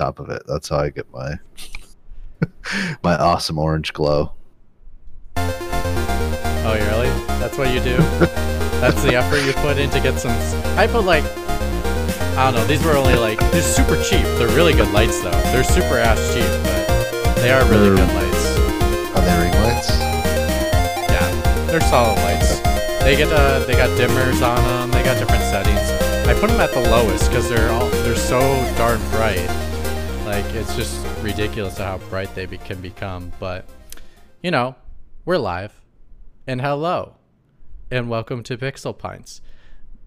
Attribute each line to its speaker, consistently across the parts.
Speaker 1: top of it. That's how I get my my awesome orange glow.
Speaker 2: Oh, you really? That's what you do? That's the effort you put in to get some. I put like, I don't know. These were only like they're super cheap. They're really good lights though. They're super ass cheap, but they are really
Speaker 1: They're-
Speaker 2: good lights.
Speaker 1: Are they ring lights?
Speaker 2: Yeah, they're solid lights. They get uh, they got dimmers on them. They got different settings. I put them at the lowest because they're all they're so darn bright. Like it's just ridiculous how bright they be- can become. But you know, we're live, and hello, and welcome to Pixel Pints.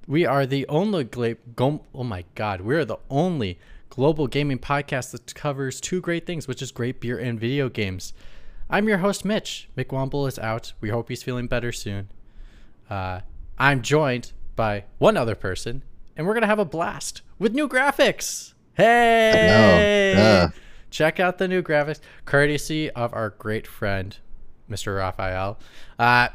Speaker 2: We are the only gla- go- oh my god, we are the only global gaming podcast that covers two great things, which is great beer and video games. I'm your host, Mitch. McWomble is out. We hope he's feeling better soon. Uh, I'm joined by one other person, and we're gonna have a blast with new graphics. Hey! Check out the new graphics, courtesy of our great friend, Mr. Raphael. Uh,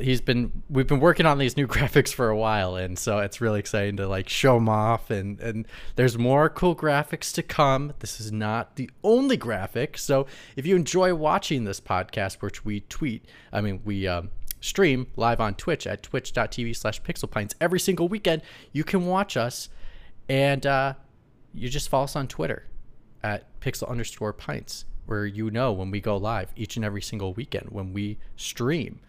Speaker 2: he's been we've been working on these new graphics for a while, and so it's really exciting to like show them off. And and there's more cool graphics to come. This is not the only graphic. So if you enjoy watching this podcast, which we tweet, I mean we. Um, stream live on twitch at twitch.tv slash pixelpints every single weekend you can watch us and uh, you just follow us on twitter at pixel underscore pints where you know when we go live each and every single weekend when we stream.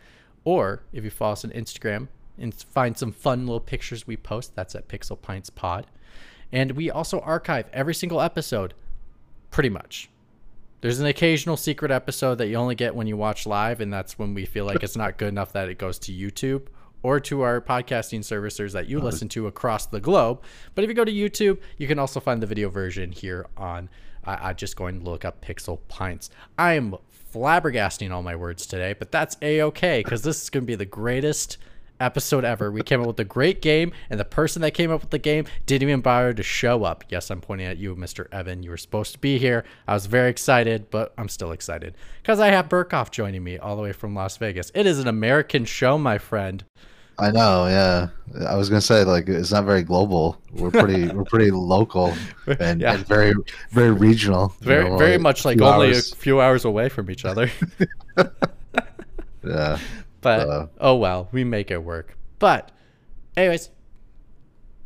Speaker 2: Or if you follow us on instagram and find some fun little pictures we post that's at pixel pints pod. And we also archive every single episode pretty much. There's an occasional secret episode that you only get when you watch live and that's when we feel like it's not good enough that it goes to youtube or to our podcasting servicers that you listen to across the globe. But if you go to YouTube, you can also find the video version here on. I, I just going to look up Pixel Pints. I am flabbergasting all my words today, but that's a okay because this is going to be the greatest episode ever. We came up with a great game, and the person that came up with the game didn't even bother to show up. Yes, I'm pointing at you, Mr. Evan. You were supposed to be here. I was very excited, but I'm still excited because I have Burkhoff joining me all the way from Las Vegas. It is an American show, my friend.
Speaker 1: I know, yeah. I was gonna say like it's not very global. We're pretty we're pretty local and,
Speaker 2: Yeah.
Speaker 1: and very very regional. you
Speaker 2: Very,
Speaker 1: know,
Speaker 2: very
Speaker 1: like
Speaker 2: much like only
Speaker 1: hours.
Speaker 2: a few hours away from each other.
Speaker 1: yeah.
Speaker 2: But
Speaker 1: Uh.
Speaker 2: oh well, we make it work. But anyways,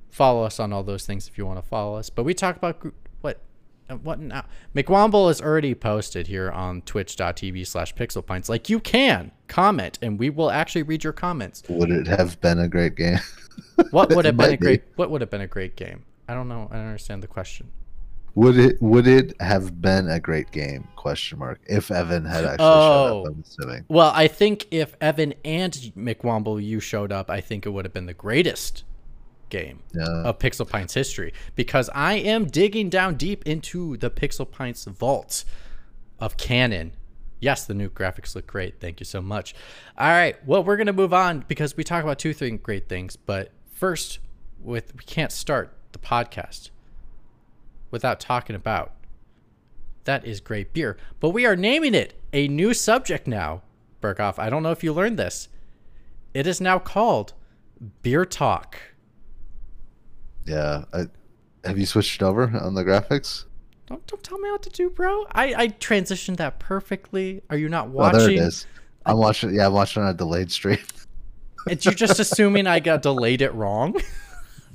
Speaker 2: follow us on all those things if you want to follow us. But we talk about gr- what uh, what now? McWomble is already posted here on twitch.tv slash Pixel pixelpints. Like you can comment and we will actually read your comments.
Speaker 1: Would it have been a great game?
Speaker 2: What would have been a
Speaker 1: Might be.
Speaker 2: great what would have been a great game? I don't know. I don't understand the question.
Speaker 1: Would it would it have been a great game? Question mark. If Evan had actually
Speaker 2: Oh.
Speaker 1: showed up, oh. I'm assuming.
Speaker 2: Well, I think if Evan and McWomble you showed up, I think it would have been the greatest game
Speaker 1: Yeah.
Speaker 2: of Pixel Pints history because I am digging down deep into the Pixel Pints vault of canon. Yes, the new graphics look great. Thank you so much. All right, well, we're gonna move on because we talk about two three great things. But first, with we can't start the podcast without talking about that is great beer. But we are naming it a new subject now, Burkhoff. I don't know if you learned this. It is now called Beer Talk.
Speaker 1: Yeah. I, have you switched over on the graphics?
Speaker 2: Don't don't tell me what to do, bro. I I transitioned that perfectly. Are you not
Speaker 1: Oh,
Speaker 2: watching?
Speaker 1: there it is. I'm watching. Yeah, I'm watching on a delayed stream.
Speaker 2: And you're just assuming I got delayed it wrong.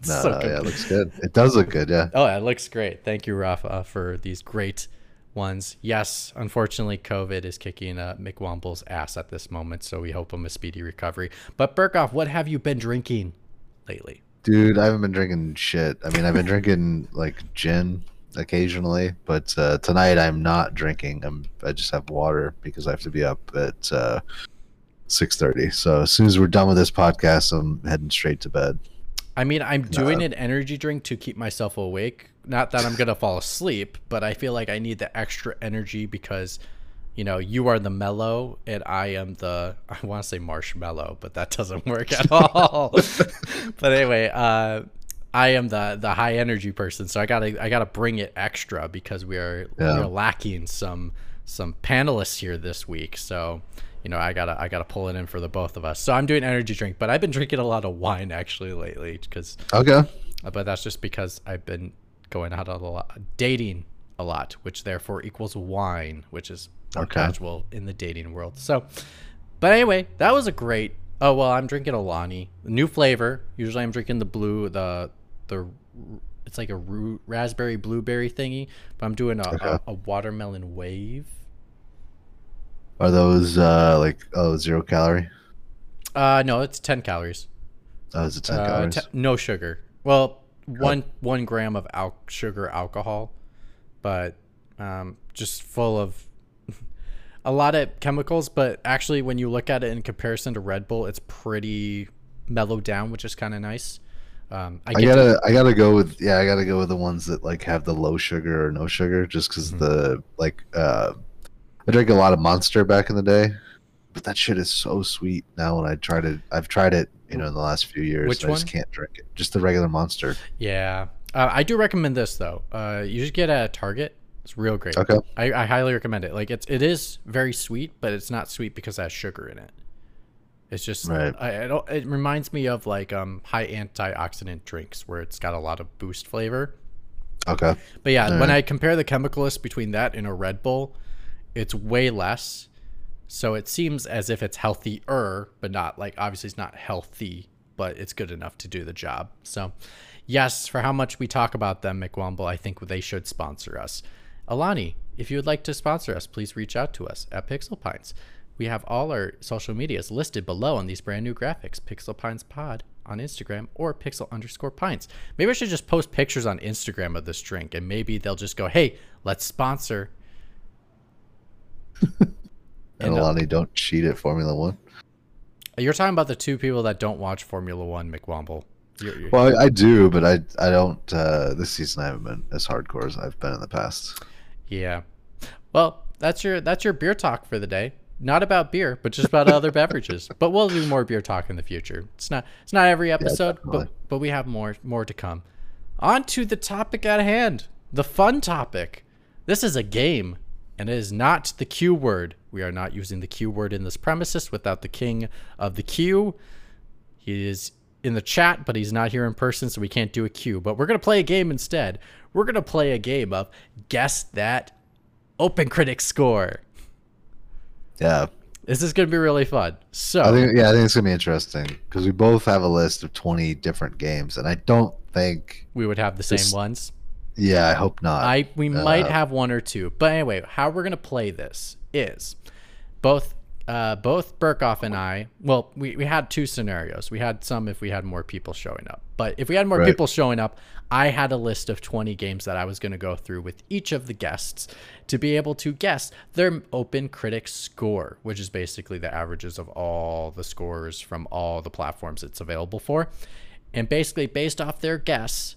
Speaker 1: No,
Speaker 2: so
Speaker 1: no, yeah, it looks good. It does look good. Yeah.
Speaker 2: Oh, it looks great. Thank you, Rafa, for these great ones. Yes, unfortunately, COVID is kicking uh, McWomble's ass at this moment, so we hope him a speedy recovery. But Burkhoff, what have you been drinking lately?
Speaker 1: Dude, I haven't been drinking shit. I mean, I've been drinking like gin occasionally, but uh, tonight I'm not drinking. I'm I just have water because I have to be up at uh, six thirty. So as soon as we're done with this podcast, I'm heading straight to bed.
Speaker 2: I mean, I'm doing an energy drink to keep myself awake. Not that I'm going to fall asleep, but I feel like I need the extra energy because, you know, you are the mellow and I am the, I want to say marshmallow, but that doesn't work at all. but anyway, uh, I am the the high energy person, so I gotta I gotta bring it extra because we are
Speaker 1: Yeah.
Speaker 2: we're lacking some some panelists here this week. So you know I gotta I gotta pull it in for the both of us. So I'm doing energy drink, but I've been drinking a lot of wine actually lately because
Speaker 1: Okay.
Speaker 2: Uh, but that's just because I've been going out a lot dating a lot, which therefore equals wine, which is more
Speaker 1: Okay.
Speaker 2: casual in the dating world. So, but anyway, that was a great. Oh well, I'm drinking Alani, new flavor. Usually, I'm drinking the blue, the the. It's like a raspberry blueberry thingy, but I'm doing a,
Speaker 1: Okay.
Speaker 2: a, a watermelon wave.
Speaker 1: Are those uh like oh zero calorie?
Speaker 2: Uh, no, it's ten calories.
Speaker 1: Oh, is it ten
Speaker 2: Uh,
Speaker 1: calories?
Speaker 2: no sugar. Well, one one gram of al- sugar alcohol, but um, just full of a lot of chemicals. But actually, when you look at it in comparison to Red Bull, it's pretty mellowed down, which is kind of nice. Um, I
Speaker 1: I
Speaker 2: get to-
Speaker 1: gotta, I gotta go with, yeah, I gotta go with the ones that like have the low sugar or no sugar, just because
Speaker 2: Mhm.
Speaker 1: the like, uh, I drank a lot of Monster back in the day, but that shit is so sweet now. When I tried it, I've tried it, you know, in the last few years.
Speaker 2: Which
Speaker 1: I just can't drink it. Just the regular Monster.
Speaker 2: yeah, uh, I do recommend this though. Uh, you should get at Target. It's real great.
Speaker 1: Okay.
Speaker 2: I, I highly recommend it. Like it's it is very sweet, but it's not sweet because it has sugar in it. It's just
Speaker 1: Right.
Speaker 2: I, I don't, it reminds me of like um high antioxidant drinks where it's got a lot of boost flavor.
Speaker 1: Okay.
Speaker 2: But yeah, when
Speaker 1: Alright.
Speaker 2: I compare the chemical list between that and a Red Bull, it's way less. So it seems as if it's healthier, but not like obviously it's not healthy, but it's good enough to do the job. So, yes, for how much we talk about them, McWomble, I think they should sponsor us. Alani, if you would like to sponsor us, please reach out to us at Pixel Pints. We have all our social medias listed below on these brand new graphics Pixel Pints Pod on Instagram or Pixel underscore Pines. Maybe I should just post pictures on Instagram of this drink and maybe they'll just go, hey, let's sponsor.
Speaker 1: And,
Speaker 2: uh,
Speaker 1: Alani, don't cheat at Formula One.
Speaker 2: You're talking about the two people that don't watch Formula One. You're, you're,
Speaker 1: Well, I, I do, but I, I don't. Uh, this season, I haven't been as hardcore as I've been in the past.
Speaker 2: yeah. Well, that's your that's your beer talk for the day. Not about beer, but just about other beverages. But we'll do more beer talk in the future. It's not it's not every episode, but but we have more more to come. On to the topic at hand, the fun topic. This is a game, and it is not the Q word. We are not using the Q word in this premises without the king of the Q. He is in the chat, but he's not here in person, so we can't do a Q. But we're gonna play a game instead. We're gonna play a game of guess that Open Critic score.
Speaker 1: Yeah,
Speaker 2: This is gonna be really fun. So
Speaker 1: I think yeah, I think it's gonna be interesting because we both have a list of twenty different games, and I don't think.
Speaker 2: we would have the same ones.
Speaker 1: Yeah, I hope not.
Speaker 2: I we might
Speaker 1: Uh,
Speaker 2: have one or two, but anyway, how we're gonna play this is both uh, both Burkoff and I. Well, we, we had two scenarios. We had some if we had more people showing up, but if we had more
Speaker 1: Right.
Speaker 2: people showing up, I had a list of twenty games that I was gonna go through with each of the guests to be able to guess their Open Critic score, which is basically the averages of all the scores from all the platforms it's available for, and basically based off their guess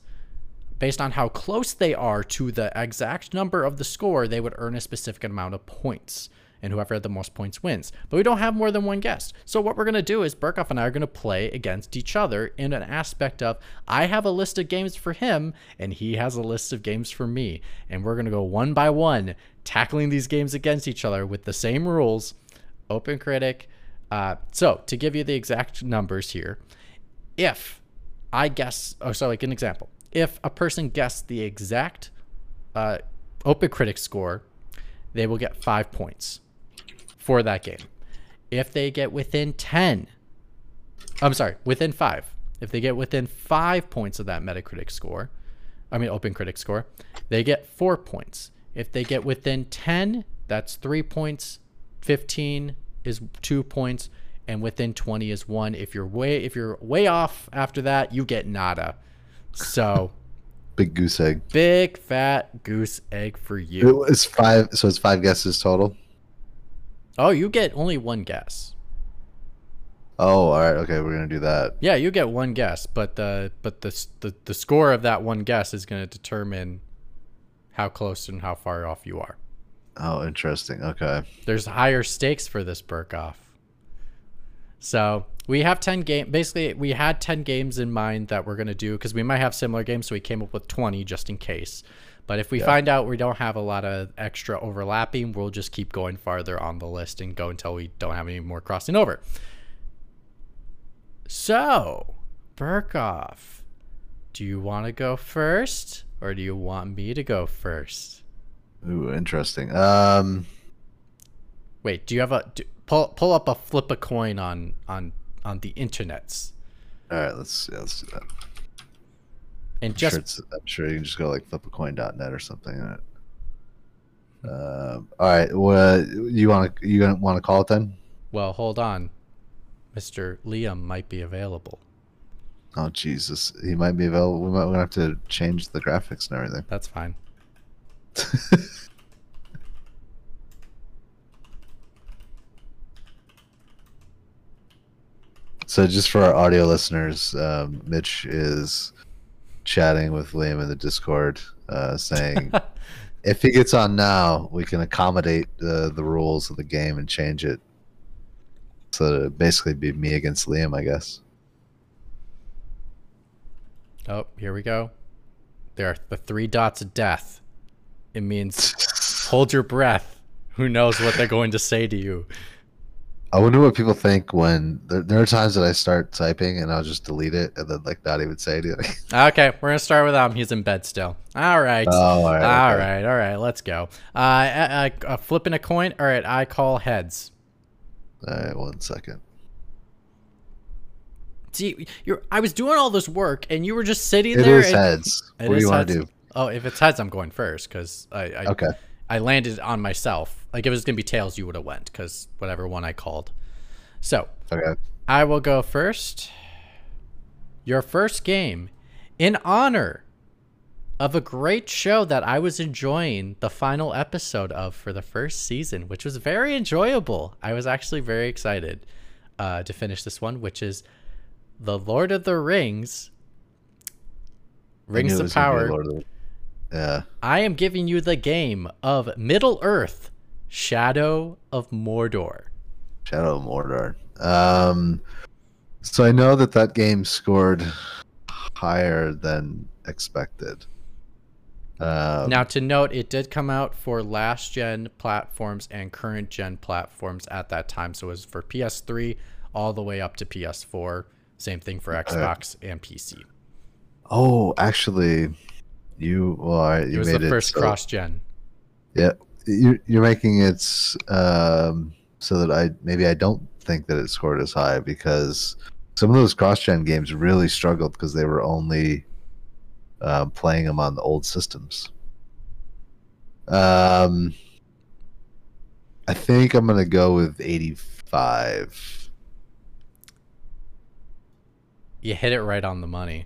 Speaker 2: based on how close they are to the exact number of the score, they would earn a specific amount of points. And whoever had the most points wins. But we don't have more than one guest. So what we're going to do is Burkoff and I are going to play against each other in an aspect of I have a list of games for him and he has a list of games for me. And we're going to go one by one, tackling these games against each other with the same rules. Open Critic. Uh, so to give you the exact numbers here, if I guess, oh, so like an example, if a person guessed the exact uh, Open Critic score, they will get five points for that game. If they get within 10, I'm sorry, within five, if they get within five points of that Metacritic score, I mean, Open Critic score, they get four points. If they get within 10, that's three points. 15 is two points. And within 20 is one. If you're way if you're way off after that, you get nada. So
Speaker 1: Big goose egg.
Speaker 2: big fat goose egg for
Speaker 1: It
Speaker 2: you.
Speaker 1: was five, so it's five guesses total.
Speaker 2: Oh, you get only one guess.
Speaker 1: Oh, all right. Okay, we're gonna do that.
Speaker 2: Yeah, you get one guess, but the but the the, the score of that one guess is going to determine how close and how far off you are.
Speaker 1: Oh, interesting. Okay.
Speaker 2: There's higher stakes for this Burkoff. So we have 10 game basically we had 10 games in mind that we're going to do because we might have similar games so we came up with 20 just in case but if we
Speaker 1: Yeah.
Speaker 2: find out we don't have a lot of extra overlapping we'll just keep going farther on the list and go until we don't have any more crossing over so Burkoff do you want to go first or do you want me to go first
Speaker 1: Ooh, interesting. Um,
Speaker 2: Wait, do you have a do, pull pull up a flip a coin on on on the internets
Speaker 1: all right, let's yeah, let's do that.
Speaker 2: and
Speaker 1: I'm
Speaker 2: just
Speaker 1: sure, I'm sure you can just go like flipacoin.net or something. All right. Um, all right. What you want to you want to call it then?
Speaker 2: well, hold on, Mister Liam might be available.
Speaker 1: Oh Jesus, he might be available. We might gonna have to change the graphics and everything.
Speaker 2: That's fine.
Speaker 1: So just for our audio listeners, um, Mitch is chatting with Liam in the Discord, uh, saying if he gets on now, we can accommodate uh, the rules of the game and change it. So it'd basically be me against Liam, I guess.
Speaker 2: Oh, here we go. There are the three dots of death. It means hold your breath. Who knows what they're going to say to you?
Speaker 1: I wonder what people think when there, there are times that I start typing and I'll just delete it and then like not even say anything.
Speaker 2: Okay, we're gonna start with um. He's in bed still. All right.
Speaker 1: Oh, all right,
Speaker 2: All
Speaker 1: okay.
Speaker 2: right, all right, let's go. Uh, uh, uh, flipping a coin. All right, I call heads.
Speaker 1: All right, one second.
Speaker 2: See, you're. I was doing all this work, and you were just sitting
Speaker 1: It
Speaker 2: there.
Speaker 1: is
Speaker 2: and,
Speaker 1: heads.
Speaker 2: It
Speaker 1: what do you want to do?
Speaker 2: Oh, if it's heads, I'm going first because I, I
Speaker 1: Okay.
Speaker 2: I landed on myself. Like if it was gonna be tails, you would have went because whatever one I called. So
Speaker 1: Okay.
Speaker 2: I will go first. Your first game, in honor of a great show that I was enjoying the final episode of for the first season, which was very enjoyable. I was actually very excited uh, to finish this one, which is The Lord of the Rings. Rings of
Speaker 1: was gonna be
Speaker 2: Power.
Speaker 1: Lord of the- Yeah.
Speaker 2: I am giving you the game of Middle Earth Shadow of Mordor.
Speaker 1: Shadow of Mordor. Um, so I know that that game scored higher than expected. Um,
Speaker 2: Now, to note, it did come out for last gen platforms and current gen platforms at that time. So it was for PS3 all the way up to PS4. Same thing for Xbox and PC.
Speaker 1: oh, actually, you well, right,
Speaker 2: It was
Speaker 1: made
Speaker 2: the
Speaker 1: it
Speaker 2: first
Speaker 1: so-
Speaker 2: cross gen.
Speaker 1: Yeah, you, you're making it um, so that I maybe I don't think that it scored as high because some of those cross-gen games really struggled because they were only um, playing them on the old systems. Um, I think I'm gonna go with 85.
Speaker 2: You hit it right on the money.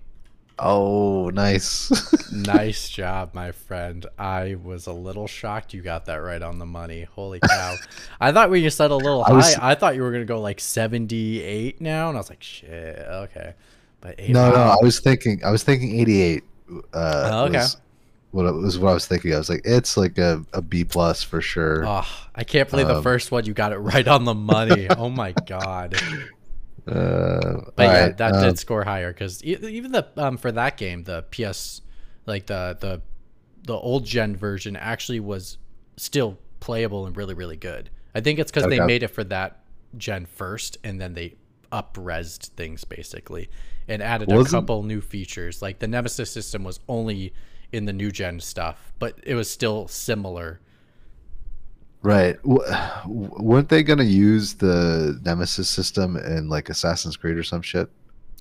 Speaker 1: Oh, nice.
Speaker 2: nice job, my friend. I was a little shocked you got that right on the money. Holy cow. I thought when you said a little
Speaker 1: I
Speaker 2: high,
Speaker 1: was-
Speaker 2: I thought you were going to go like 78 now. And I was like, shit, okay. But
Speaker 1: no, no. I was thinking I was thinking 88. Uh,
Speaker 2: Oh, okay.
Speaker 1: was what it was what I was thinking. I was like, it's like a, a B plus for sure.
Speaker 2: Oh, I can't believe the
Speaker 1: Um,
Speaker 2: first one you got it right on the money. oh my god!
Speaker 1: Uh,
Speaker 2: But yeah,
Speaker 1: alright,
Speaker 2: that
Speaker 1: um,
Speaker 2: did score higher because even the um for that game, the PS, like the the the old gen version actually was still playable and really really good. I think it's because they made it for that gen first, and then they upresed things basically and added a
Speaker 1: Wasn't-
Speaker 2: couple new features. Like the Nemesis system was only in the new gen stuff, but it was still similar.
Speaker 1: Right. W- weren't they going to use the Nemesis system in like Assassin's Creed or some shit?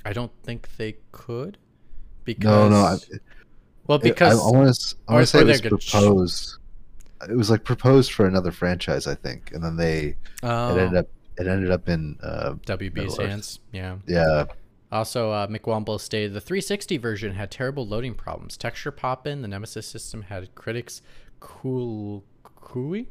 Speaker 2: I don't think they could. Because
Speaker 1: No, no. I,
Speaker 2: well, because
Speaker 1: I, want to. I want to say it was proposed. It was like proposed for another franchise, I think, and then they
Speaker 2: oh,
Speaker 1: it ended up it ended up in uh,
Speaker 2: WB's hands. Yeah.
Speaker 1: yeah.
Speaker 2: Also, uh, McWomble stated the 360 version had terrible loading problems. Texture pop in. The Nemesis system had critics cool cooey.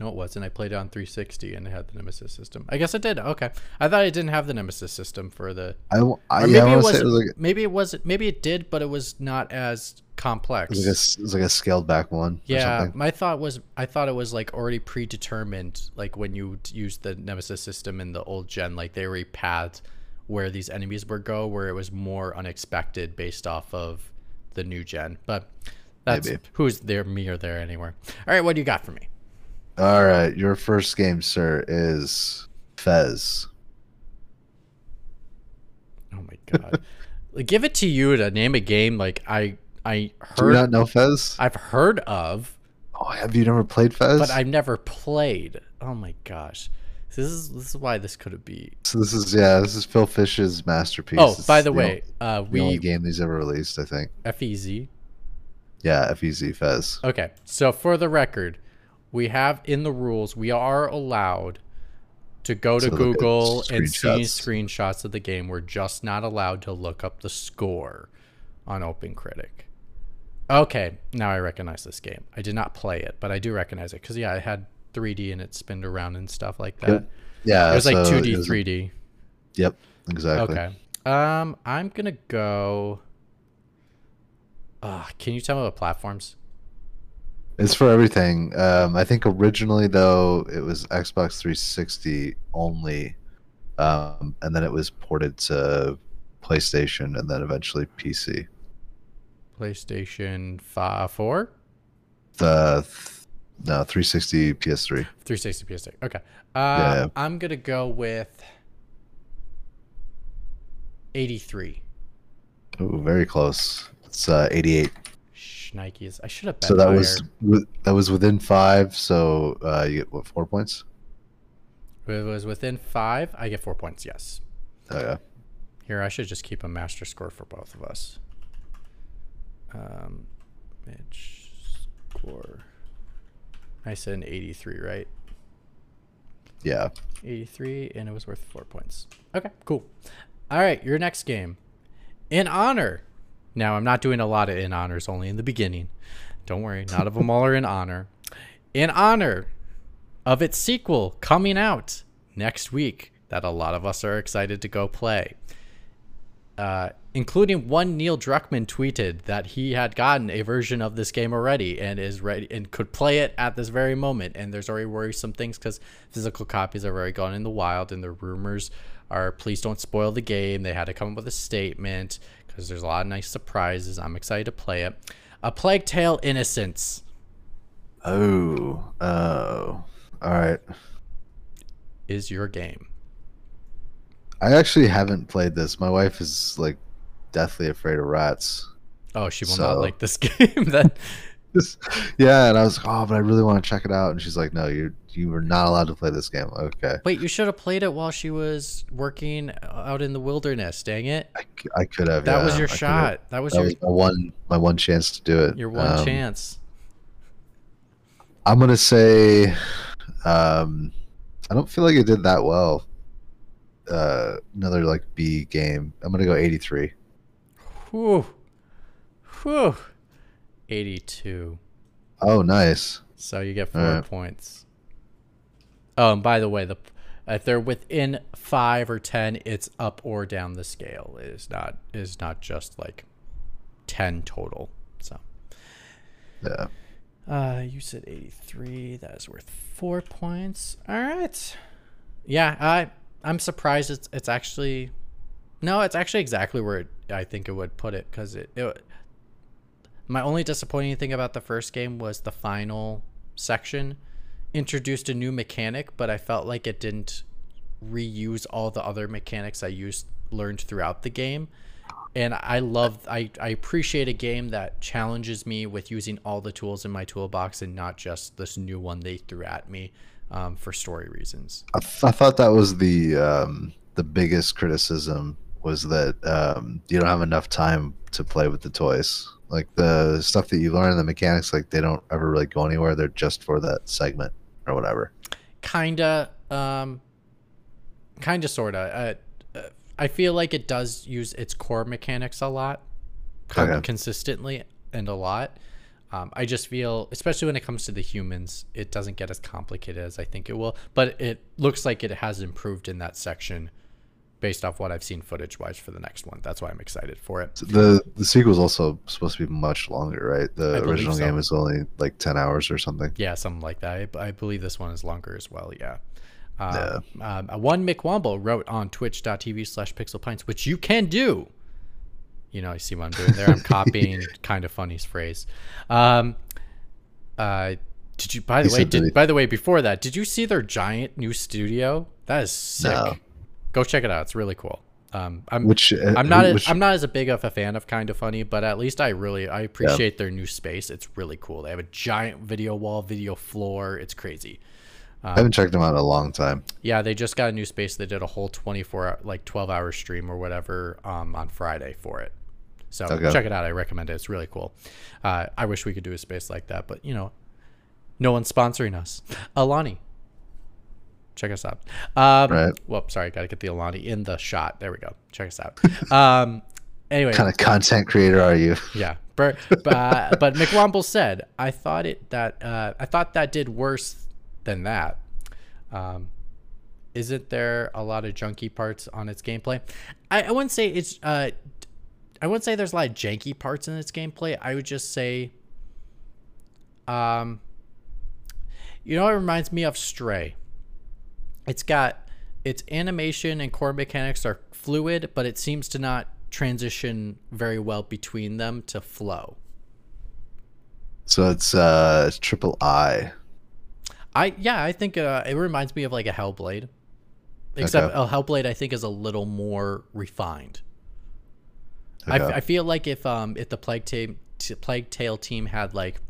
Speaker 2: No, it wasn't. I played it on 360 and it had the Nemesis system. I guess it did. Okay, I thought it didn't have the Nemesis system for the.
Speaker 1: I, I,
Speaker 2: Or
Speaker 1: yeah, I
Speaker 2: maybe it was.
Speaker 1: it was like
Speaker 2: maybe it was. Maybe it did, but it was not as
Speaker 1: it
Speaker 2: complex.
Speaker 1: was like a, it was like a scaled back one.
Speaker 2: Yeah, my thought was I thought it was like already predetermined, like when you used the Nemesis system in the old gen, like they already pathed where these enemies would go, where it was more unexpected based off of the new gen. But that's
Speaker 1: Maybe.
Speaker 2: who's there, me or there anywhere. All right, what do you got for me?
Speaker 1: All right, your first game, sir, is Fez.
Speaker 2: Oh my god, like, give it to you to name a game. Like I, I
Speaker 1: Do you
Speaker 2: heard
Speaker 1: not know Fez?
Speaker 2: I've heard of,
Speaker 1: Oh, have you never played Fez?
Speaker 2: but I've never played. Oh my gosh. This is this is why this couldn't be.
Speaker 1: So this is yeah, this is Phil Fish's masterpiece.
Speaker 2: Oh,
Speaker 1: It's
Speaker 2: by the
Speaker 1: o-
Speaker 2: way, uh,
Speaker 1: the only
Speaker 2: we
Speaker 1: game he's ever released, I think.
Speaker 2: FEZ.
Speaker 1: Yeah, FEZ Fez.
Speaker 2: Okay, so for the record, we have in the rules we are allowed to go to
Speaker 1: To
Speaker 2: Google and see
Speaker 1: screenshots.
Speaker 2: of the game. We're just not allowed to look up the score on OpenCritic. Okay, now I recognize this game. I did not play it, but I do recognize it because yeah, I had 3D and it spinned around and stuff like that.
Speaker 1: Yeah,
Speaker 2: It was like
Speaker 1: so
Speaker 2: 2D,
Speaker 1: was-
Speaker 2: 3D.
Speaker 1: Yep, exactly.
Speaker 2: Okay. Um, I'm gonna go. Uh, can you tell me what platforms?
Speaker 1: It's for everything. Um, I think originally though it was Xbox 360 only, um, and then it was ported to PlayStation and then eventually PC.
Speaker 2: PlayStation 5, 4?
Speaker 1: The th- no 360 PS3.
Speaker 2: 360 PS3. Okay. Uh,
Speaker 1: Yeah.
Speaker 2: I'm going to go with 83.
Speaker 1: Oh, very close. It's uh, 88.
Speaker 2: Shnikes. I should have bet
Speaker 1: So that
Speaker 2: higher.
Speaker 1: was that was within five. So uh, you get what four points?
Speaker 2: If it was within five, I get four points. Yes.
Speaker 1: Oh yeah.
Speaker 2: Here, I should just keep a master score for both of us. Um, Mitch score. I said an 83, right?
Speaker 1: Yeah.
Speaker 2: 83, and it was worth four points. Okay, cool. All right, your next game. In honor. Now, I'm not doing a lot of in honors, only in the beginning. Don't worry, not of them all are in honor. In honor of its sequel coming out next week, that a lot of us are excited to go play. Uh, including one Neil Druckmann tweeted that he had gotten a version of this game already and is ready and could play it at this very moment. And there's already worrisome things because physical copies are already gone in the wild, and the rumors are please don't spoil the game. They had to come up with a statement because there's a lot of nice surprises. I'm excited to play it. A Plague Tale Innocence
Speaker 1: Oh. Oh. All right.
Speaker 2: is your game.
Speaker 1: I actually haven't played this. My wife is like deathly afraid of rats.
Speaker 2: Oh, she will not like this game. then
Speaker 1: yeah, and I was like, oh, but I really want to check it out. And she's like, no, you you were not allowed to play this game. Okay,
Speaker 2: wait, you should have played it while she was working out in the wilderness. Dang it!
Speaker 1: I could have.
Speaker 2: That
Speaker 1: yeah,
Speaker 2: was your
Speaker 1: I
Speaker 2: shot. That was
Speaker 1: That
Speaker 2: your
Speaker 1: was my one my one chance to do it.
Speaker 2: your one
Speaker 1: Um,
Speaker 2: chance.
Speaker 1: I'm gonna say, um, I don't feel like it did that well. Uh, another like B game. I'm gonna go 83.
Speaker 2: Whew. Whew. 82.
Speaker 1: Oh, nice.
Speaker 2: So you get four
Speaker 1: Alright.
Speaker 2: points. Oh, by the way, the if they're within five or ten, it's up or down the scale. It is not it is not just like ten total. So
Speaker 1: Yeah.
Speaker 2: uh you said 83, that is worth four points. Alright. Yeah, I I'm surprised it's it's actually no, it's actually exactly where it, I think it would put it because it, it. My only disappointing thing about the first game was the final section introduced a new mechanic, but I felt like it didn't reuse all the other mechanics I used learned throughout the game. And I love, I, I appreciate a game that challenges me with using all the tools in my toolbox and not just this new one they threw at me um, for story reasons.
Speaker 1: I, th- I thought that was the um, the biggest criticism was that um, you don't have enough time to play with the toys. Like the stuff that you learn, the mechanics, like they don't ever really go anywhere. They're just for that segment or whatever.
Speaker 2: kinda um kinda sorta uh, i feel like it does use its core mechanics a lot
Speaker 1: Okay.
Speaker 2: consistently and a lot um, i just feel especially when it comes to the humans it doesn't get as complicated as i think it will but it looks like it has improved in that section based off what i've seen footage wise for the next one that's why i'm excited for it
Speaker 1: So the the is also supposed to be much longer, right? The original
Speaker 2: so.
Speaker 1: game is only like ten hours or something.
Speaker 2: Yeah, something like that. I, I believe this one is longer as well. Yeah.
Speaker 1: Yeah.
Speaker 2: Um, um, one McWomble wrote on twitch.tv slash pixel pints, which you can do. You know, I see what I'm doing there. I'm copying kind of funny's phrase. Um, uh, did you, by the
Speaker 1: He
Speaker 2: way,
Speaker 1: said that he-
Speaker 2: did, by the way, before that, did you see their giant new studio? That is sick.
Speaker 1: No.
Speaker 2: Go check it out. It's really cool. Um, I'm
Speaker 1: Which uh,
Speaker 2: I'm not as,
Speaker 1: which-
Speaker 2: I'm not as a big of a fan of Kind of Funny, but at least I really I appreciate their new space. It's really cool. They have a giant video wall, video floor. It's crazy.
Speaker 1: I haven't checked them out in a long time.
Speaker 2: Yeah, they just got a new space. They did a whole 24 like 12 hour stream or whatever um, on Friday for it. So
Speaker 1: Okay.
Speaker 2: check it out. I recommend it. It's really cool. Uh, I wish we could do a space like that, but you know, no one's sponsoring us. Alani, check us out. Um,
Speaker 1: Right.
Speaker 2: Whoop, sorry, got to get the Alani in the shot. There we go. Check us out. Um, anyway,
Speaker 1: kind of content creator are you?
Speaker 2: yeah, but uh, but McWomble said, "I thought it that uh, I thought that did worse than that. Um, isn't there a lot of junky parts on its gameplay? I, I wouldn't say it's uh, I wouldn't say there's a lot of janky parts in its gameplay. I would just say, um, you know, it reminds me of Stray. It's got its animation and core mechanics are fluid, but it seems to not transition very well between them to flow.
Speaker 1: So it's uh triple I.
Speaker 2: I yeah, I think uh, it reminds me of like a Hellblade, except
Speaker 1: Okay.
Speaker 2: a Hellblade I think is a little more refined. I,
Speaker 1: Okay.
Speaker 2: I feel like if um if the Plague Tale Plague Tale team had like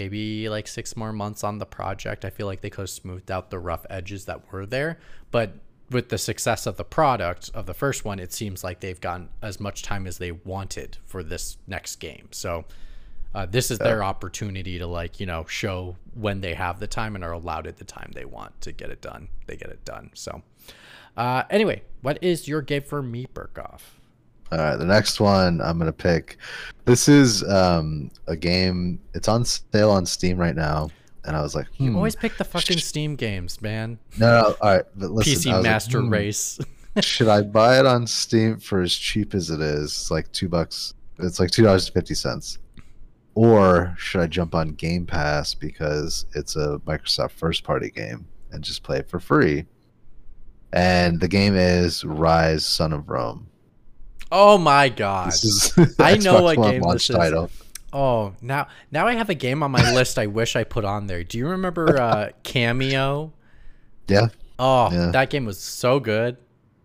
Speaker 2: maybe like six more months on the project, I feel like they could have smoothed out the rough edges that were there. But with the success of the product of the first one, it seems like they've gotten as much time as they wanted for this next game. So uh, this is their opportunity to like you know show when they have the time and are allowed at the time they want to get it done. They get it done. So uh, anyway, what is your game for me, Burkoff?
Speaker 1: All right, the next one I'm gonna pick. This is um a game. It's on sale on Steam right now, and I was like,
Speaker 2: You
Speaker 1: hmm,
Speaker 2: always pick the fucking Steam games, man.
Speaker 1: no, no, all right, but listen,
Speaker 2: PC
Speaker 1: was like,
Speaker 2: Master
Speaker 1: hmm,
Speaker 2: Race.
Speaker 1: should I buy it on Steam for as cheap as it is? It's like two bucks. It's like two dollars and fifty cents. Or should I jump on Game Pass because it's a Microsoft first party game and just play it for free? And the game is Ryse Son of Rome.
Speaker 2: Oh my god.
Speaker 1: Is
Speaker 2: I know what game this is.
Speaker 1: title.
Speaker 2: Oh, now now I have a game on my list I wish I put on there. Do you remember uh, Kameo?
Speaker 1: Yeah.
Speaker 2: Oh,
Speaker 1: Yeah.
Speaker 2: that game was so good.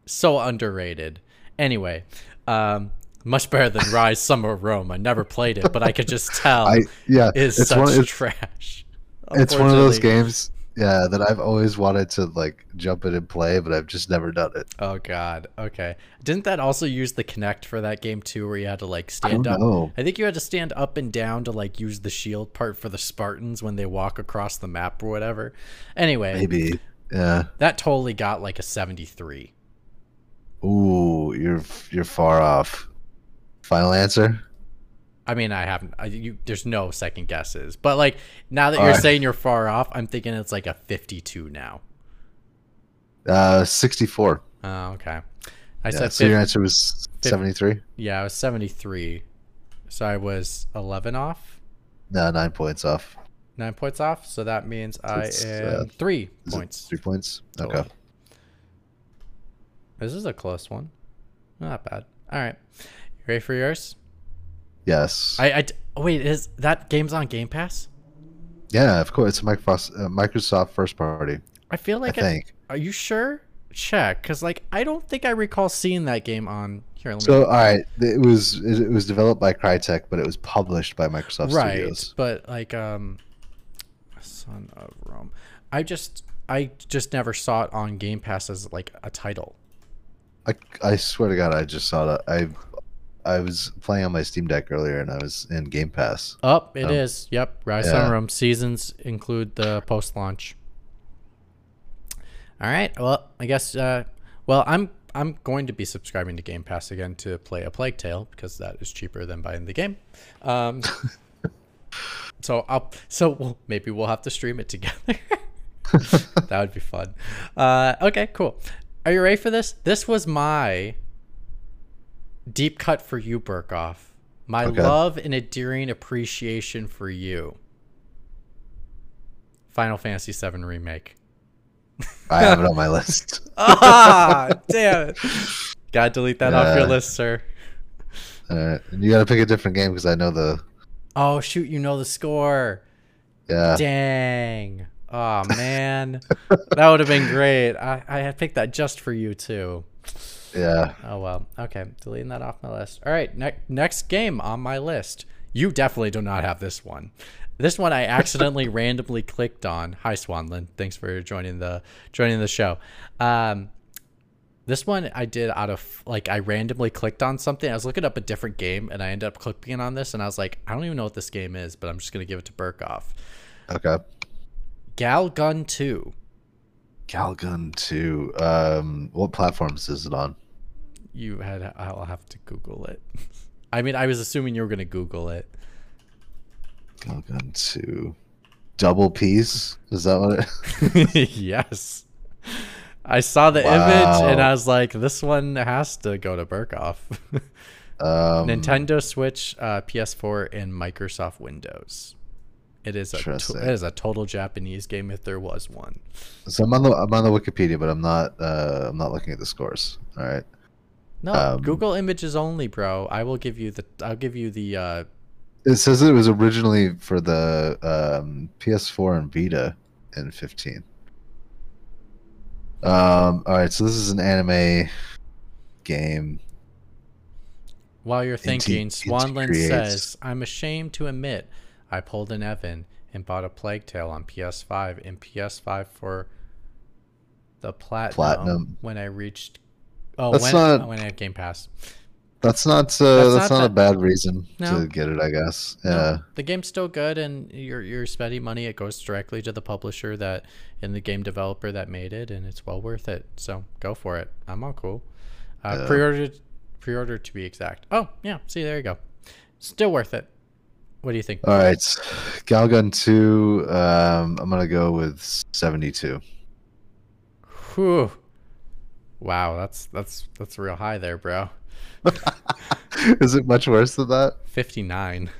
Speaker 2: So underrated. Anyway, um much better than Ryse Son of Rome. I never played it, but I could just tell
Speaker 1: I yeah,
Speaker 2: it's,
Speaker 1: it's
Speaker 2: such
Speaker 1: one it's,
Speaker 2: trash.
Speaker 1: it's one of those games yeah that I've always wanted to like jump in and play, but I've just never done it.
Speaker 2: Oh god. Okay. Didn't that also use the Kinect for that game too, where you had to like
Speaker 1: I
Speaker 2: stand up?
Speaker 1: know.
Speaker 2: I think you had to stand up and down to like use the shield part for the Spartans when they walk across the map or whatever. Anyway,
Speaker 1: Maybe. Yeah.
Speaker 2: that totally got like a 73.
Speaker 1: Ooh, you're you're far off. Final answer?
Speaker 2: I mean, I haven't. I, you, there's no second guesses, but like now that you're saying you're far off, I'm thinking it's like a 52 now.
Speaker 1: Uh, 64.
Speaker 2: Oh, okay. I
Speaker 1: Yeah,
Speaker 2: said
Speaker 1: so your answer was 73?
Speaker 2: yeah, I was 73, so I was 11 off,
Speaker 1: No, nine points off.
Speaker 2: nine points off. So that means I am
Speaker 1: uh,
Speaker 2: three points.
Speaker 1: Three points? Okay.
Speaker 2: This is a close one. Not bad. All right, you ready for yours?
Speaker 1: Yes.
Speaker 2: I. oh, wait. Is that game's on Game Pass?
Speaker 1: yeah, of course. It's Microsoft, uh, Microsoft first party.
Speaker 2: I feel like
Speaker 1: I think.
Speaker 2: Are you sure? Check, because like I don't think I recall seeing that game on here. Let me
Speaker 1: So, all right, it was it, it was developed by Crytek, but it was published by Microsoft
Speaker 2: right,
Speaker 1: Studios.
Speaker 2: but like um, Son of Rome. I just I just never saw it on Game Pass as like a title.
Speaker 1: I, I swear to God, I just saw that. I I was playing on my Steam Deck earlier, and I was in Game Pass.
Speaker 2: Oh, it
Speaker 1: Um,
Speaker 2: is. Yep, Ryse
Speaker 1: yeah.
Speaker 2: of Rome seasons include the post launch. All right. Well, I guess. Uh, well, I'm I'm going to be subscribing to Game Pass again to play a Plague Tale because that is cheaper than buying the game. Um, so I'll so we'll, maybe we'll have to stream it together. that would be fun. Uh, okay, cool. Are you ready for this? This was my deep cut for you, Burkoff. My
Speaker 1: Okay.
Speaker 2: love and endearing appreciation for you. Final Fantasy VII Remake.
Speaker 1: I have it on my list.
Speaker 2: ah, damn it. Gotta delete that off your list, sir.
Speaker 1: All right, you got to pick a different game because I know the
Speaker 2: Oh, shoot, you know the score.
Speaker 1: yeah.
Speaker 2: Dang. Oh, man. that would have been great. I, I had picked that just for you, too.
Speaker 1: Yeah.
Speaker 2: Oh well. Okay, deleting that off my list. All right, ne- next game on my list. You definitely do not have this one. This one I accidentally randomly clicked on. Hi Swanland, thanks for joining the joining the show. Um, this one I did out of like I randomly clicked on something. I was looking up a different game and I ended up clicking on this and I was like, I don't even know what this game is, but I'm just gonna give it to Burkoff.
Speaker 1: Okay.
Speaker 2: Gal Gun Two.
Speaker 1: Galgun 2. Um, what platforms is it on?
Speaker 2: You had I'll have to Google it. I mean, I was assuming you were gonna Google it.
Speaker 1: Galgun 2. Double Peace? Is that what it
Speaker 2: yes. I saw the image and I was like, this one has to go to Burkoff.
Speaker 1: um
Speaker 2: Nintendo Switch, uh, PS4, and Microsoft Windows. It is a to- it is a total Japanese game if there was one.
Speaker 1: So I'm on the I'm on the Wikipedia, but I'm not uh I'm not looking at the scores. All right.
Speaker 2: No,
Speaker 1: Um,
Speaker 2: Google Images only, bro. I will give you the I'll give you the uh
Speaker 1: It says it was originally for the um, PS4 and Vita in 15. Um, all right, so this is an anime game.
Speaker 2: While you're thinking, Swanland says, I'm ashamed to admit I pulled an Evan and bought a Plague Tale on PS5 and PS5 for the Platinum,
Speaker 1: Platinum.
Speaker 2: when I reached. Oh,
Speaker 1: That's
Speaker 2: when,
Speaker 1: not-
Speaker 2: when I had Game Pass.
Speaker 1: That's not uh,
Speaker 2: That's
Speaker 1: that's,
Speaker 2: not
Speaker 1: not, a bad reason
Speaker 2: No.
Speaker 1: to get it, I guess.
Speaker 2: No,
Speaker 1: Yeah.
Speaker 2: the game's still good, and you're you're spending money. It goes directly to the publisher that and the game developer that made it, and it's well worth it. So go for it. I'm all cool. Uh,
Speaker 1: Yeah.
Speaker 2: Pre-order, pre-order to be exact. Oh yeah, see there you go. Still worth it. What do you think?
Speaker 1: All right, Galgun 2. Um, I'm gonna go with 72.
Speaker 2: Whew. Wow, that's that's that's real high there, bro.
Speaker 1: is it much worse than that?
Speaker 2: Fifty nine.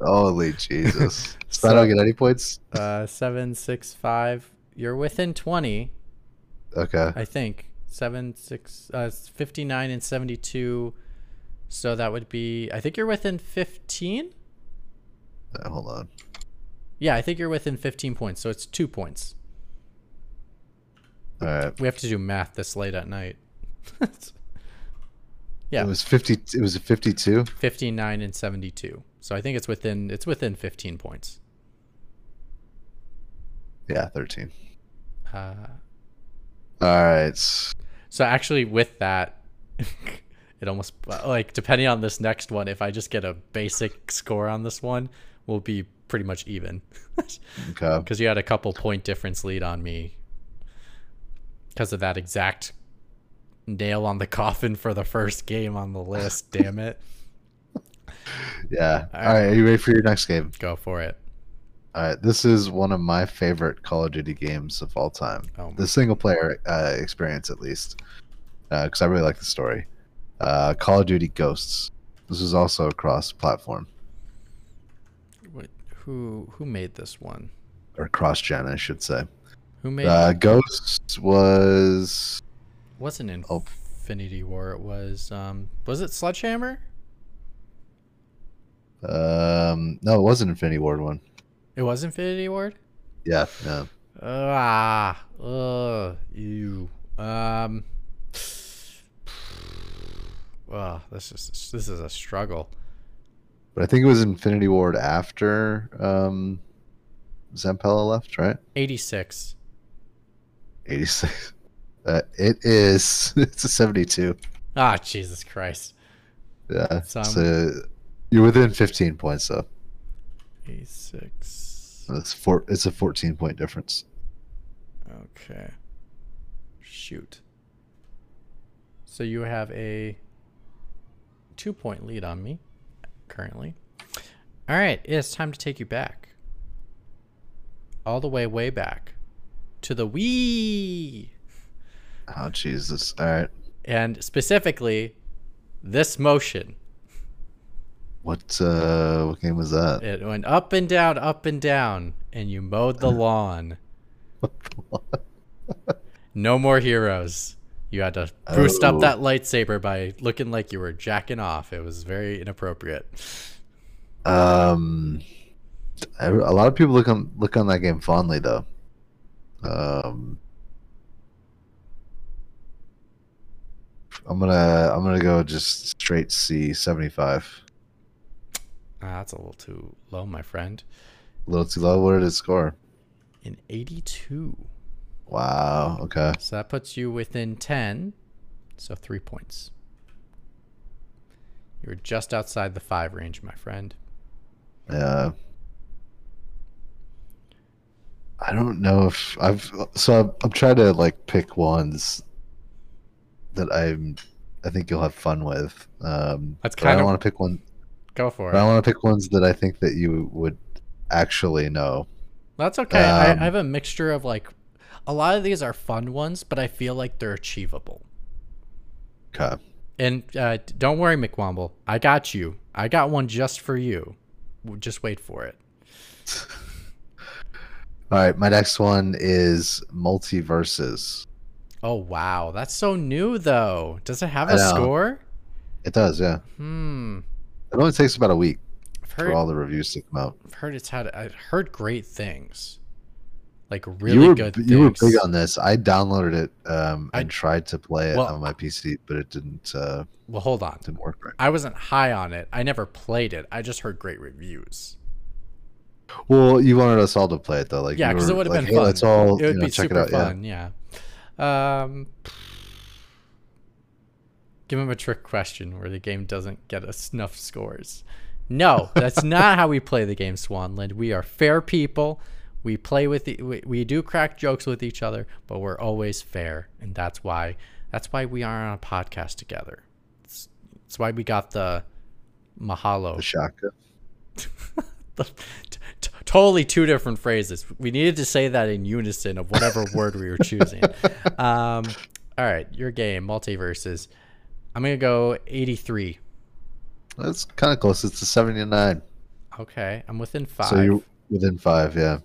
Speaker 1: Holy Jesus! so,
Speaker 2: So-
Speaker 1: I don't get any points.
Speaker 2: Uh, seven six five. You're within twenty.
Speaker 1: Okay.
Speaker 2: I think seven six uh fifty nine and seventy two. So that would be. I think you're within fifteen.
Speaker 1: Uh, hold on.
Speaker 2: Yeah, I think you're within fifteen points. So it's two points.
Speaker 1: Right.
Speaker 2: We have to do math this late at night. yeah,
Speaker 1: It was 50. It was a 52.
Speaker 2: fifty nine and seventy two. So I think it's within it's within fifteen points.
Speaker 1: Yeah, 13.
Speaker 2: Uh,
Speaker 1: All right.
Speaker 2: So actually, with that, it almost like depending on this next one, if I just get a basic score on this one, we'll be pretty much even.
Speaker 1: Okay.
Speaker 2: Because you had a couple point difference lead on me because of that exact nail on the coffin for the first game on the list. Damn it!
Speaker 1: Yeah.
Speaker 2: All
Speaker 1: All right. Are you ready for your next game?
Speaker 2: Go for it.
Speaker 1: All right. This is one of my favorite Call of Duty games of all time.
Speaker 2: Oh,
Speaker 1: The single player uh, experience, at least, because I really like the story. Uh, Call of Duty Ghosts. This is also cross platform
Speaker 2: what, who who made this one?
Speaker 1: or cross gen, I should say.
Speaker 2: Who made?
Speaker 1: Uh, Ghosts was
Speaker 2: wasn't
Speaker 1: oh.
Speaker 2: Infinity Ward. It was. Um, was it Sledgehammer?
Speaker 1: um no, it wasn't Infinity Ward one.
Speaker 2: It was Infinity Ward.
Speaker 1: Yeah, yeah.
Speaker 2: Ah, ugh, ew. Um, well, this is this is a struggle.
Speaker 1: But I think it was Infinity Ward after um Zampella left, right?
Speaker 2: Eighty six.
Speaker 1: 86. Uh, it is. It's a 72.
Speaker 2: Ah, Jesus Christ.
Speaker 1: Yeah.
Speaker 2: So
Speaker 1: So, you're within 15 points, though.
Speaker 2: Eighty six.
Speaker 1: It's four. It's a 14 point difference.
Speaker 2: Okay. Shoot. So you have a two point lead on me currently. All right, it's time to take you back. All the way, way back to the Wii.
Speaker 1: Oh Jesus! All right.
Speaker 2: And specifically, this motion.
Speaker 1: What uh what game was that?
Speaker 2: It went up and down, up and down, and you mowed the lawn. No more heroes. You had to boost up
Speaker 1: Oh.
Speaker 2: that lightsaber by looking like you were jacking off. It was very inappropriate.
Speaker 1: Um, a lot of people look on look on that game fondly, though. Um, I'm gonna I'm gonna go just straight C seventy five.
Speaker 2: Ah, that's a little too low, my friend.
Speaker 1: A little too low. What did it score?
Speaker 2: In 82.
Speaker 1: Wow. Okay.
Speaker 2: So that puts you within 10. So three points. You're just outside the five range, my friend.
Speaker 1: Yeah. I don't know if I've so I'm, I'm trying to like pick ones that I'm I think you'll have fun with. Um,
Speaker 2: That's
Speaker 1: I
Speaker 2: kind
Speaker 1: don't
Speaker 2: of-
Speaker 1: want to pick one.
Speaker 2: Go for
Speaker 1: it. I want to pick ones that I think that you would actually know.
Speaker 2: That's okay. I,
Speaker 1: um,
Speaker 2: I have a mixture of like, a lot of these are fun ones, but I feel like they're achievable.
Speaker 1: Okay.
Speaker 2: And uh, don't worry, McWomble. I got you. I got one just for you. Just wait for it.
Speaker 1: All right. My next one is MultiVersus.
Speaker 2: Oh wow, that's so new though. Does it have
Speaker 1: I
Speaker 2: a
Speaker 1: know.
Speaker 2: score?
Speaker 1: It does, yeah.
Speaker 2: Hmm.
Speaker 1: It only takes about a week
Speaker 2: I've
Speaker 1: for all the reviews to come out.
Speaker 2: I've heard it's had. I've heard great things. Like
Speaker 1: you
Speaker 2: really
Speaker 1: were
Speaker 2: good.
Speaker 1: you were big on this. I downloaded it um,
Speaker 2: I-
Speaker 1: and tried to play it
Speaker 2: well,
Speaker 1: on my PC, but it didn't uh,
Speaker 2: Well, hold on.
Speaker 1: didn't work right.
Speaker 2: I wasn't high on it. I never played it. I just heard great reviews.
Speaker 1: Well, you wanted us all to play it though, like
Speaker 2: yeah, because it would have
Speaker 1: like,
Speaker 2: been
Speaker 1: hey,
Speaker 2: fun.
Speaker 1: Let's all
Speaker 2: it would
Speaker 1: you know,
Speaker 2: be
Speaker 1: check
Speaker 2: super
Speaker 1: it out.
Speaker 2: fun. Yeah. Um, give him a trick question where the game doesn't get us enough scores. No, that's not how we play the game, Swanland. We are fair people. We play with the, we, we do crack jokes with each other, but we're always fair, and that's why that's why we are on a podcast together. It's, it's why we got the mahalo
Speaker 1: the shaka.
Speaker 2: the- t- t- totally two different phrases. We needed to say that in unison of whatever word we were choosing. Um, all right, your game, MultiVersus. I'm gonna go 83.
Speaker 1: That's kind of close. It's a seventy nine.
Speaker 2: Okay, I'm within five.
Speaker 1: So you're within five. Yeah.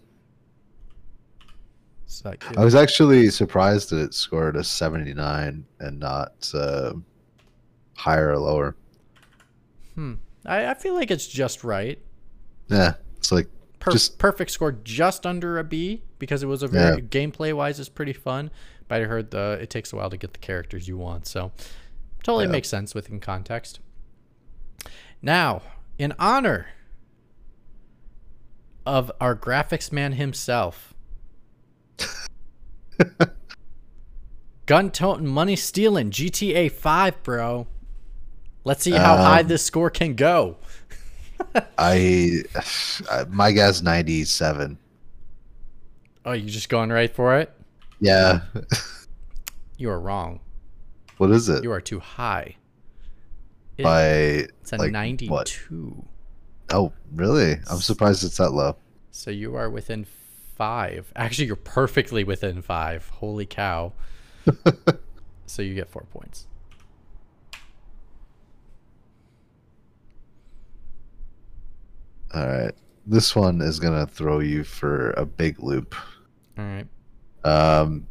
Speaker 2: So
Speaker 1: I was actually surprised that it scored a seventy nine and not uh, higher or lower.
Speaker 2: hmm. I, I feel like it's just right.
Speaker 1: Yeah, it's like
Speaker 2: Per-
Speaker 1: Just-
Speaker 2: perfect score, just under a B because it was a very gameplay wise is pretty fun. But I heard the it takes a while to get the characters you want, so totally
Speaker 1: Yeah.
Speaker 2: makes sense within context. Now, in honor of our graphics man himself, gun toting, money stealing, GTA Five, bro. Let's see how high
Speaker 1: Um,
Speaker 2: this score can go.
Speaker 1: I, uh, my guess ninety seven.
Speaker 2: Oh, you just going right for it?
Speaker 1: Yeah.
Speaker 2: You are wrong.
Speaker 1: what is it?
Speaker 2: You are too high. It-
Speaker 1: By
Speaker 2: it's a
Speaker 1: like,
Speaker 2: 92.
Speaker 1: what? oh really? I'm surprised it's that low.
Speaker 2: So you are within five. Actually, you're perfectly within five. Holy cow. so you get four points.
Speaker 1: All right. This one is gonna throw you for a big loop.
Speaker 2: All right.
Speaker 1: Um,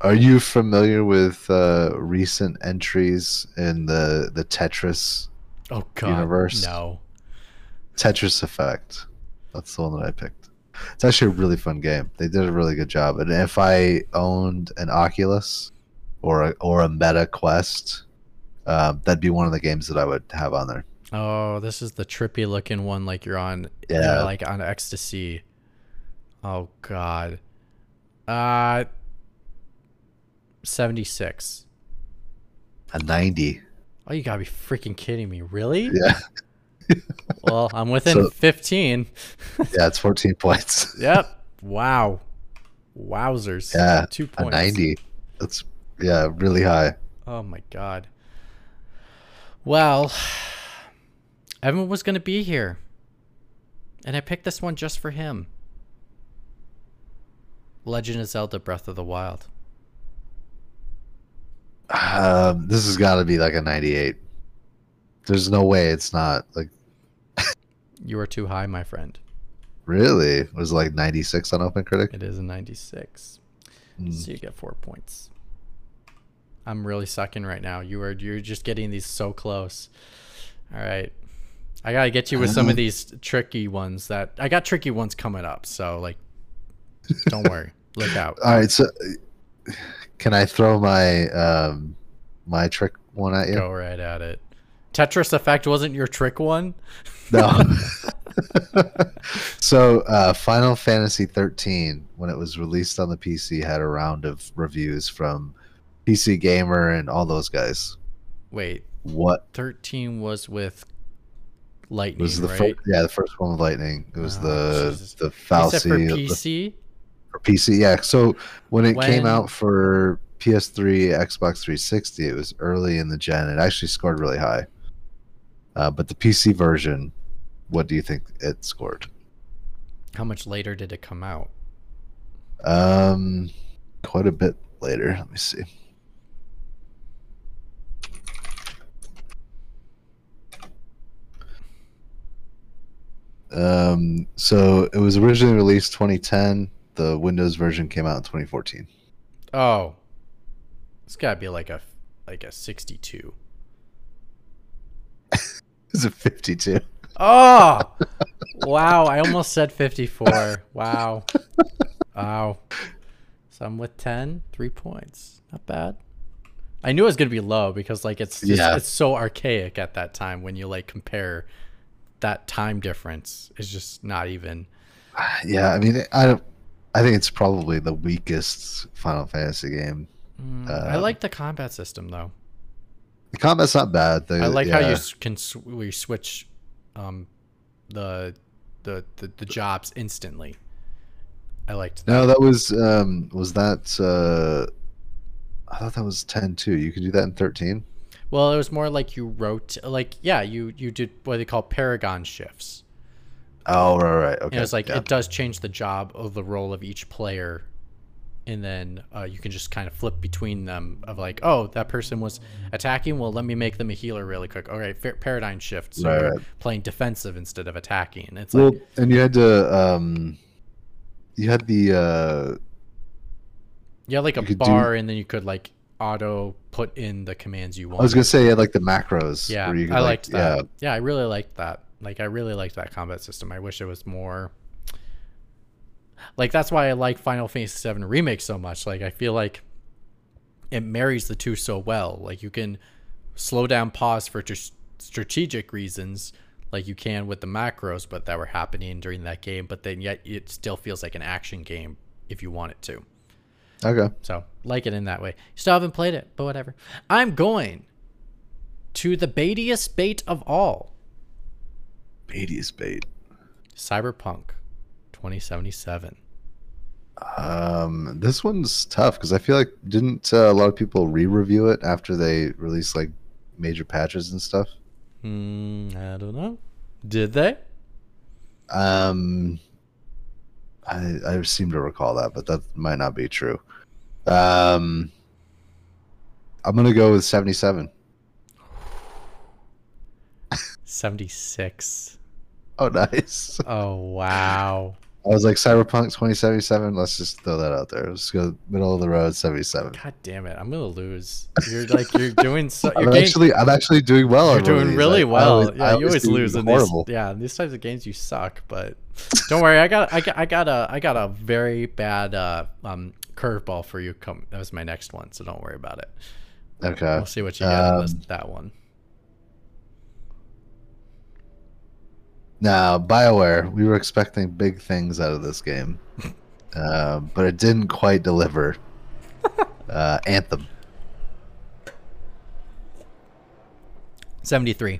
Speaker 1: are you familiar with uh, recent entries in the the Tetris
Speaker 2: Oh, God.
Speaker 1: Universe.
Speaker 2: No.
Speaker 1: Tetris Effect? That's the one that I picked. It's actually a really fun game. They did a really good job. And if I owned an Oculus or a, or a Meta Quest, um, that'd be one of the games that I would have on there.
Speaker 2: Oh, this is the trippy looking one like you're on
Speaker 1: Yeah.
Speaker 2: you're like on ecstasy. Oh god. Uh 76.
Speaker 1: A ninety.
Speaker 2: Oh, you got to be freaking kidding me. Really?
Speaker 1: Yeah,
Speaker 2: Well, I'm within
Speaker 1: So-
Speaker 2: 15.
Speaker 1: yeah, it's fourteen points.
Speaker 2: Yep. Wow. Wowzers.
Speaker 1: Yeah,
Speaker 2: Two points.
Speaker 1: A ninety. That's yeah, really high.
Speaker 2: Oh my god. Well, Evan was going to be here. And I picked this one just for him. Legend of Zelda Breath of the Wild.
Speaker 1: Um, this has got to be like a ninety-eight. There's no way it's not. Like
Speaker 2: You are too high, my friend.
Speaker 1: really, it was like ninety-six on OpenCritic.
Speaker 2: It is a 96.
Speaker 1: Mm.
Speaker 2: So you get 4 points. I'm really sucking right now. You are you're just getting these so close. All right. I got to get you with some of these tricky ones that I got tricky ones coming up. So like don't worry. Look out.
Speaker 1: All right, so can I throw my um my trick one at you?
Speaker 2: Go right at it. Tetris Effect wasn't your trick one?
Speaker 1: No. so, uh, Final Fantasy 13, when it was released on the PC, had a round of reviews from PC Gamer and all those guys.
Speaker 2: Wait,
Speaker 1: What
Speaker 2: 13 was with Lightning,
Speaker 1: was the
Speaker 2: right?
Speaker 1: first? Yeah, the first one with Lightning. It was
Speaker 2: Oh,
Speaker 1: the
Speaker 2: Jesus.
Speaker 1: the fallacy
Speaker 2: for
Speaker 1: of the-
Speaker 2: PC?
Speaker 1: for PC. Yeah. So when it came out for PS3, Xbox 360, it was early in the gen. It actually scored really high. Uh, but the PC version, what do you think it scored?
Speaker 2: How much later did it come out?
Speaker 1: Um, quite a bit later. Let me see. Um, so it was originally released 2010. The Windows version came out in 2014.
Speaker 2: Oh. It's got to be like a like a 62.
Speaker 1: Is it 52?
Speaker 2: Oh! wow, I almost said 54. Wow. Wow. So I'm with 10, 3 points. Not bad. I knew it was going to be low because like it's just,
Speaker 1: Yeah.
Speaker 2: it's so archaic at that time when you like compare that time difference is just not even
Speaker 1: Yeah, I mean, I don't. I think it's probably the weakest Final Fantasy game.
Speaker 2: Mm, I
Speaker 1: Um,
Speaker 2: like the combat system though.
Speaker 1: The combat's not bad. The,
Speaker 2: I like how you can sw- we switch um the, the the the jobs instantly. I liked that.
Speaker 1: No, that was um was that uh I thought that was 10 too. You could do that in 13.
Speaker 2: Well, it was more like you wrote like yeah, you you did what they call paragon shifts.
Speaker 1: Oh, right, right. Okay.
Speaker 2: And it was like
Speaker 1: yeah.
Speaker 2: it does change the job of the role of each player, and then uh, you can just kind of flip between them of like, oh, that person was attacking. Well, let me make them a healer really quick. All right, fa- paradigm shift. So
Speaker 1: Right, right.
Speaker 2: playing defensive instead of attacking. It's
Speaker 1: well,
Speaker 2: like
Speaker 1: and you had to um you had the uh
Speaker 2: you had like a
Speaker 1: could do-
Speaker 2: bar, and then you could like auto put in the commands you want.
Speaker 1: I was to say had like the macros
Speaker 2: Yeah,
Speaker 1: where you could
Speaker 2: I
Speaker 1: like,
Speaker 2: liked that.
Speaker 1: yeah.
Speaker 2: Yeah. I really liked that. Like, I really liked that combat system. I wish it was more. Like, that's why I like Final Fantasy VII Remake so much. Like, I feel like it marries the two so well. Like, you can slow down, pause for tr- strategic reasons, like you can with the macros, but that were happening during that game. But then, yet, it still feels like an action game if you want it to.
Speaker 1: Okay.
Speaker 2: So like it in that way. Still haven't played it, but whatever. I'm going to the baitiest bait of all,
Speaker 1: Beatty's bait.
Speaker 2: Cyberpunk 2077.
Speaker 1: Um, this one's tough because I feel like didn't uh, a lot of people re-review it after they released like major patches and stuff.
Speaker 2: Hmm, I don't know. Did they?
Speaker 1: Um, I I seem to recall that, but that might not be true. Um, I'm gonna go with 77.
Speaker 2: 76.
Speaker 1: Oh, nice.
Speaker 2: Oh wow.
Speaker 1: I was like Cyberpunk 2077. Let's just throw that out there. Let's go middle of the road 77.
Speaker 2: God damn it! I'm gonna lose. You're like you're doing so. You're
Speaker 1: I'm
Speaker 2: getting,
Speaker 1: actually I'm actually doing well.
Speaker 2: you're
Speaker 1: on
Speaker 2: doing really
Speaker 1: I
Speaker 2: well.
Speaker 1: always-
Speaker 2: yeah, you always lose in these. Yeah, in these types of games you suck. But don't worry, I got I got I got a I got a very bad uh, um curveball for you. Come, that was my next one, so don't worry about it.
Speaker 1: Okay.
Speaker 2: We'll see what you get this,
Speaker 1: Um,
Speaker 2: that one.
Speaker 1: Now, BioWare, we were expecting big things out of this game, uh, but it didn't quite deliver. Uh, Anthem.
Speaker 2: 73.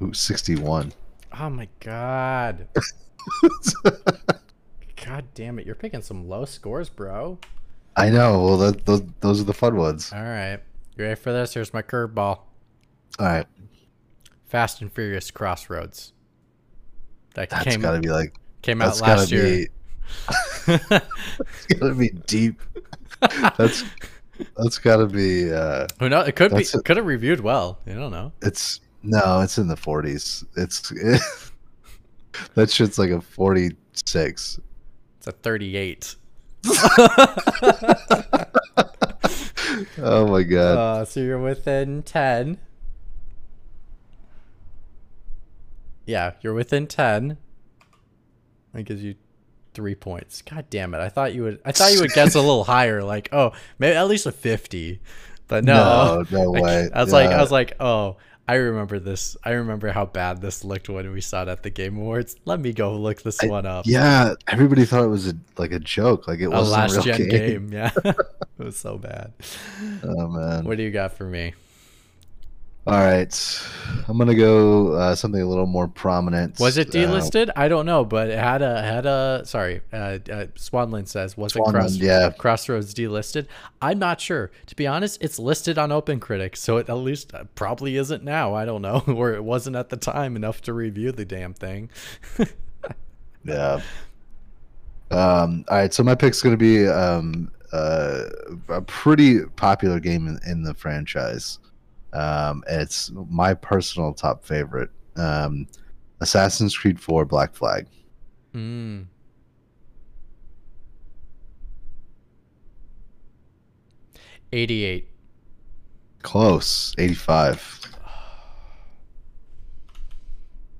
Speaker 1: Ooh, 61.
Speaker 2: Oh my god. god damn it. You're picking some low scores, bro.
Speaker 1: I know. Well, that, those, those are the fun ones.
Speaker 2: All right. You ready for this? Here's my curveball.
Speaker 1: All right.
Speaker 2: Fast and Furious Crossroads. That
Speaker 1: That's
Speaker 2: came
Speaker 1: got to be like,
Speaker 2: came out last year.
Speaker 1: be, it's got to be deep. That's, that's got to be, uh,
Speaker 2: Who knows? It could be could have reviewed well. You don't know.
Speaker 1: it's, no, it's in the 40s. It's, that shit's like a 46.
Speaker 2: It's a 38.
Speaker 1: Oh my god.
Speaker 2: Uh, so you're within 10. Yeah, you're within 10. That gives you three points. God damn it. I thought you would I thought you would guess a little higher, like, oh, maybe at least a 50. But no,
Speaker 1: No, no
Speaker 2: I-
Speaker 1: way.
Speaker 2: I was like, I was like, oh, I remember this. I remember how bad this looked when we saw it at the Game Awards. Let me go look this
Speaker 1: I-
Speaker 2: one up.
Speaker 1: Yeah, everybody thought it was a, like a joke, like it
Speaker 2: a
Speaker 1: wasn't a
Speaker 2: last
Speaker 1: real
Speaker 2: gen
Speaker 1: game.
Speaker 2: game. Yeah, it was so bad.
Speaker 1: Oh man.
Speaker 2: What do you got for me?
Speaker 1: All right, I'm gonna go uh, something a little more prominent.
Speaker 2: Was it
Speaker 1: Uh,
Speaker 2: delisted? I don't know, but it had a had a sorry. Uh, uh, Swanland says was it Cross,
Speaker 1: yeah.
Speaker 2: Crossroads delisted? I'm not sure. To be honest, it's listed on OpenCritic, so it at least uh, probably isn't now. I don't know, or it wasn't at the time enough to review the damn thing.
Speaker 1: Yeah. Um, all right, so my pick's gonna be um, uh, a pretty popular game in, in the franchise. Um, it's my personal top favorite. Um, Assassin's Creed 4 Black Flag.
Speaker 2: Mm. Eighty-eight.
Speaker 1: Close, 85.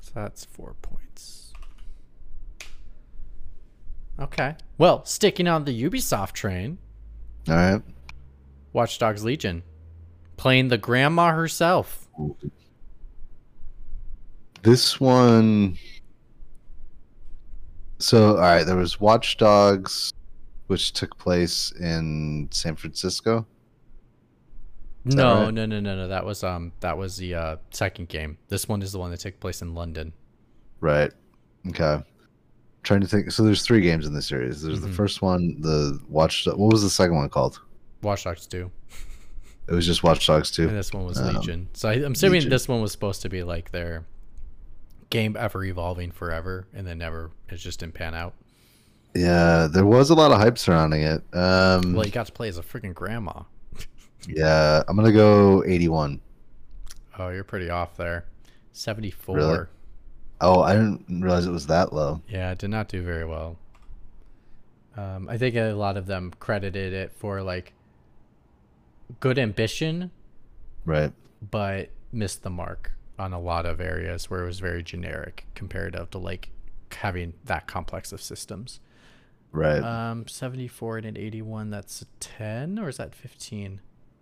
Speaker 2: So that's four points. Okay. Well, sticking on the Ubisoft train,
Speaker 1: All right.
Speaker 2: Watch Dogs Legion, playing the grandma herself.
Speaker 1: This one. So, all right, there was Watch Dogs, which took place in San Francisco. Is
Speaker 2: No,
Speaker 1: right?
Speaker 2: no, no, no, no. That was um, that was the uh, second game. This one is the one that took place in London.
Speaker 1: Right. Okay. trying to think. So there's three games in the series. There's the
Speaker 2: Mhm.
Speaker 1: first one, the Watch. What was the second one called?
Speaker 2: Watch Dogs 2.
Speaker 1: It was just Watch Dogs
Speaker 2: And this one was
Speaker 1: Um,
Speaker 2: Legion. So I, I'm assuming
Speaker 1: Legion.
Speaker 2: this one was supposed to be like their game ever evolving forever, and then never it just didn't pan out.
Speaker 1: Yeah, there was a lot of hype surrounding it. Um,
Speaker 2: Well, you got to play as a freaking grandma.
Speaker 1: yeah, I'm gonna go 81.
Speaker 2: Oh, you're pretty off there. 74.
Speaker 1: Really? Oh, I didn't realize it was that low.
Speaker 2: Yeah, it did not do very well. Um, I think a lot of them credited it for like good ambition,
Speaker 1: Right.
Speaker 2: but missed the mark on a lot of areas where it was very generic comparative to like having that complex of systems.
Speaker 1: Right.
Speaker 2: Um, 74 and an 81, that's a 10 or is that 15?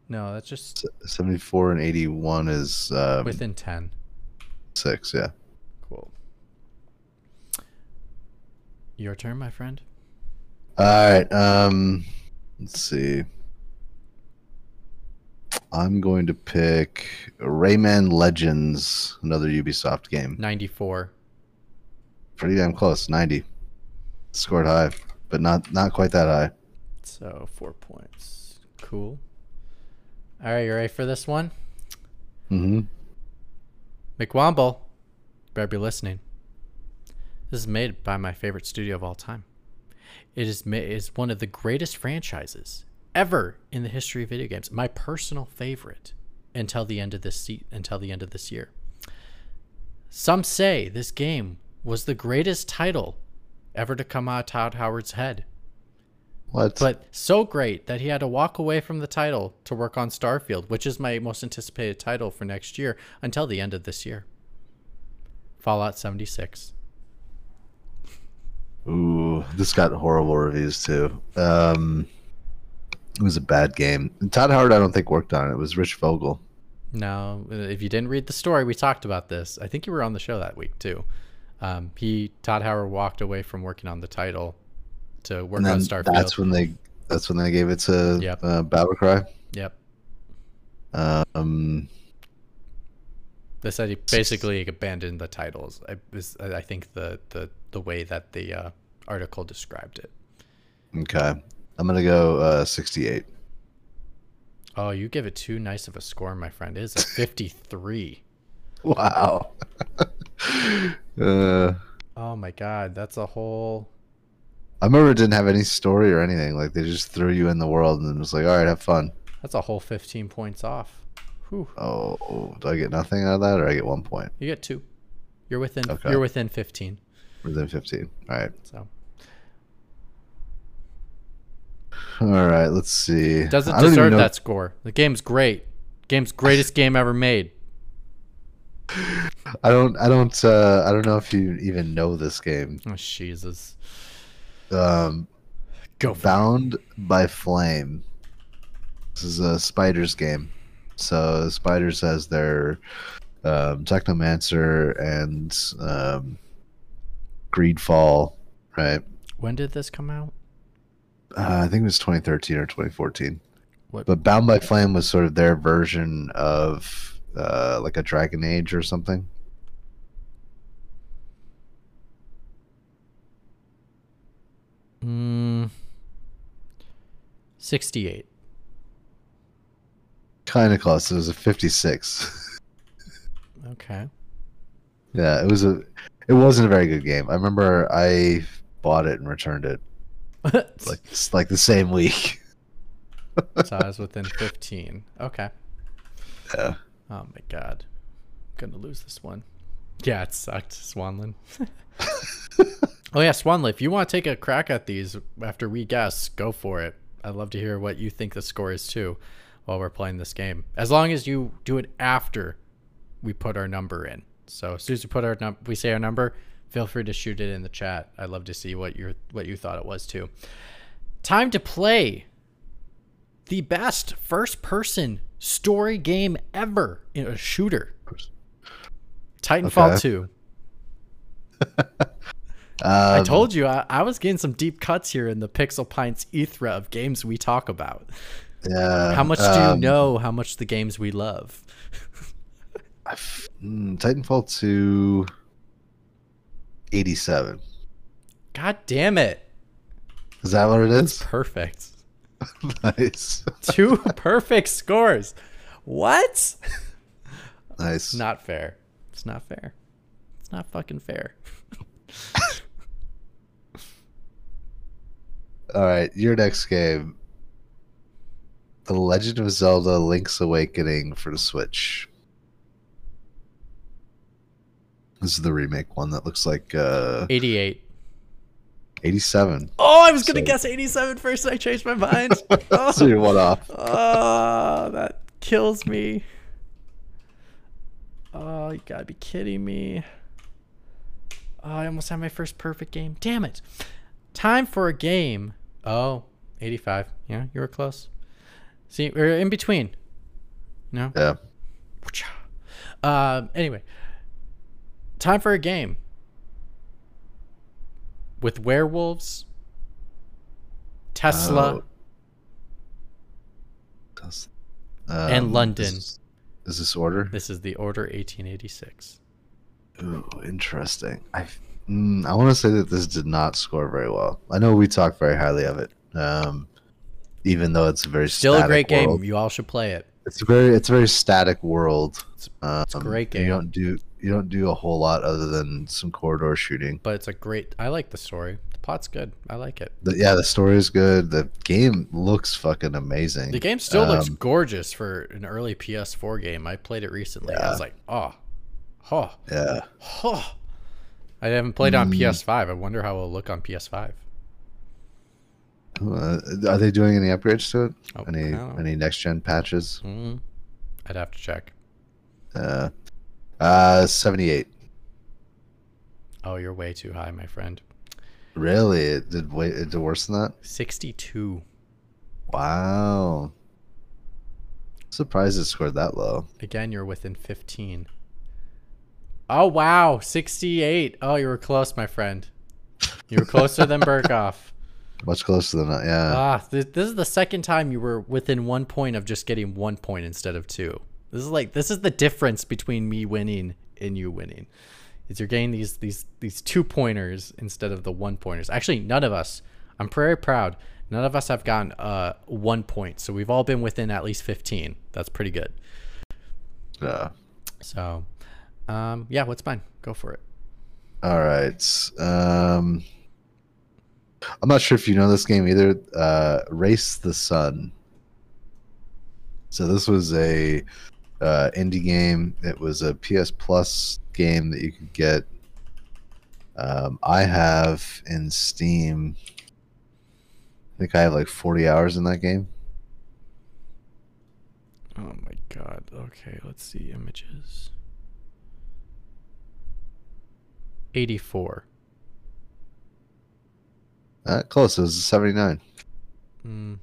Speaker 2: No, that's just
Speaker 1: 74 and 81 is um,
Speaker 2: within 10.
Speaker 1: six. Yeah.
Speaker 2: Cool. Your turn, my friend.
Speaker 1: All right. Um, let's see. I'm going to pick Rayman Legends, another Ubisoft game.
Speaker 2: 94.
Speaker 1: Pretty damn close, 90. Scored high, but not not quite that high.
Speaker 2: So four points. Cool. All right, you ready for this one?
Speaker 1: Mm hmm
Speaker 2: McWomble. Better be listening. This is made by my favorite studio of all time. It is ma- is one of the greatest franchises ever in the history of video games. My personal favorite until the end of this se- until the end of this year. Some say this game was the greatest title ever to come out of Todd Howard's head.
Speaker 1: What?
Speaker 2: but so great that he had to walk away from the title to work on Starfield, which is my most anticipated title for next year until the end of this year. Fallout 76.
Speaker 1: Ooh, this got horrible reviews too. Um, it was a bad game. And Todd Howard, I don't think worked on it. It was Rich Vogel.
Speaker 2: Uh, if you didn't read the story, we talked about this. I think you were on the show that week too. Um, he Todd Howard walked away from working on the title to work on Starfield.
Speaker 1: that's when they that's when they gave it to
Speaker 2: Yep.
Speaker 1: uh, Battlecry.
Speaker 2: yep.
Speaker 1: Um,
Speaker 2: They said he basically abandoned the titles. I, is, I think the, the, the way that the uh, article described it.
Speaker 1: okay, I'm gonna go uh, 68.
Speaker 2: Oh, you give it too nice of a score, my friend. It is a 53.
Speaker 1: Wow. uh,
Speaker 2: oh my god, that's a whole.
Speaker 1: I remember it didn't have any story or anything. Like they just threw you in the world and it was like, all right, have fun.
Speaker 2: That's a whole 15 points off. Whew.
Speaker 1: Oh, do I get nothing out of that, or I get one point
Speaker 2: You get two. You're within.
Speaker 1: Okay.
Speaker 2: You're within 15.
Speaker 1: within 15? All right,
Speaker 2: So
Speaker 1: all right. Let's see.
Speaker 2: doesn't
Speaker 1: I don't even
Speaker 2: deserve that score. The game's great. Game's greatest game ever made.
Speaker 1: I don't. I don't. Uh, I don't know if you even know this game.
Speaker 2: Oh Jesus.
Speaker 1: Um,
Speaker 2: Go it.
Speaker 1: Bound by Flame. This is a spiders game. So spiders has their um, Technomancer and um, Greedfall, right?
Speaker 2: When did this come out?
Speaker 1: Uh, I think it was 2013 or 2014.
Speaker 2: What?
Speaker 1: But Bound by Flame was sort of their version of uh, like a Dragon Age or something.
Speaker 2: Mm, 68.
Speaker 1: Kind of close. It was a 56.
Speaker 2: Okay.
Speaker 1: yeah, it was a. It wasn't a very good game. I remember I bought it and returned it like like the same week.
Speaker 2: so I was within 15. Okay.
Speaker 1: Yeah.
Speaker 2: Oh my god. I'm gonna lose this one. Yeah, it sucked, Swanland. oh yeah, Swanland, if you want to take a crack at these after we guess, go for it. I'd love to hear what you think the score is too while we're playing this game. As long as you do it after we put our number in. So as soon as we put our num- we say our number, feel free to shoot it in the chat. I'd love to see what you what you thought it was too. Time to play the best first person story game ever in a shooter. Titanfall
Speaker 1: Okay.
Speaker 2: 2.
Speaker 1: Um,
Speaker 2: I told you I, I was getting some deep cuts here in the Pixel Pints ethra of games we talk about.
Speaker 1: Yeah.
Speaker 2: How much do you
Speaker 1: um,
Speaker 2: know how much the games we love?
Speaker 1: Mm, Titanfall 2 87.
Speaker 2: God damn it.
Speaker 1: Is that what it is?
Speaker 2: perfect.
Speaker 1: nice.
Speaker 2: Two perfect scores. What?
Speaker 1: nice.
Speaker 2: Not fair. It's not fair. It's not fucking fair.
Speaker 1: All right, your next game. The Legend of Zelda Link's Awakening for the Switch. This is the remake one that looks like uh
Speaker 2: 88.
Speaker 1: 87.
Speaker 2: Oh, I was going to
Speaker 1: So-
Speaker 2: guess 87 first and I changed my mind. Oh.
Speaker 1: So you're one off.
Speaker 2: Oh, that kills me. Oh, you gotta be kidding me. Oh, I almost had my first perfect game. Damn it. Time for a game. Oh, 85. Yeah, you were close. See, we're in between. No?
Speaker 1: Yeah.
Speaker 2: Um, anyway, time for a game with werewolves, Tesla,
Speaker 1: Oh. That's-
Speaker 2: And London.
Speaker 1: Is, is this order?
Speaker 2: This is the Order 1886.
Speaker 1: Ooh, interesting. I mm, I want to say that this did not score very well. I know we talk very highly of it, um, even though it's a very
Speaker 2: Still a great
Speaker 1: world.
Speaker 2: game. You all should play it.
Speaker 1: It's a very it's a very static world.
Speaker 2: It's-
Speaker 1: Um,
Speaker 2: a great game.
Speaker 1: You don't do you don't do a whole lot other than some corridor shooting.
Speaker 2: But it's a great. I like the story. The plot's good. I like it.
Speaker 1: The, yeah, the story is good. The game looks fucking amazing.
Speaker 2: The game still looks
Speaker 1: Um,
Speaker 2: gorgeous for an early PS4 game. I played it recently. I was like, oh, oh,
Speaker 1: Yeah.
Speaker 2: oh. I haven't played on
Speaker 1: Mm.
Speaker 2: PS5. I wonder how it'll look on PS5.
Speaker 1: Uh, are they doing any upgrades to it?
Speaker 2: Oh,
Speaker 1: any
Speaker 2: I don't know.
Speaker 1: any next gen patches?
Speaker 2: Mm, I'd have to check.
Speaker 1: Uh, uh, seventy eight.
Speaker 2: Oh, you're way too high, my friend.
Speaker 1: Really? It did way it did worse than that?
Speaker 2: 62.
Speaker 1: Wow. Surprised it scored that low.
Speaker 2: Again, you're within 15. Oh, wow. 68. Oh, you were close, my friend. You were closer than Burkoff.
Speaker 1: Much closer than that. Yeah.
Speaker 2: Ah, th- this is the second time you were within one point of just getting one point instead of two. This is like this is the difference between me winning and you winning. Is you're getting these these these two pointers instead of the one pointers. Actually, none of us. I'm very proud. None of us have gotten uh one point, so we've all been within at least 15. That's pretty good.
Speaker 1: yeah.
Speaker 2: So, um, yeah, what's mine? Go for it.
Speaker 1: All right. Um, I'm not sure if you know this game either. Uh, Race the Sun. So this was a uh, indie game. It was a PS Plus game that you could get. Um, I have in Steam. I think I have like 40 hours in that game.
Speaker 2: Oh my god. Okay, let's see images. 84.
Speaker 1: Uh, close. It was 79.
Speaker 2: Hmm.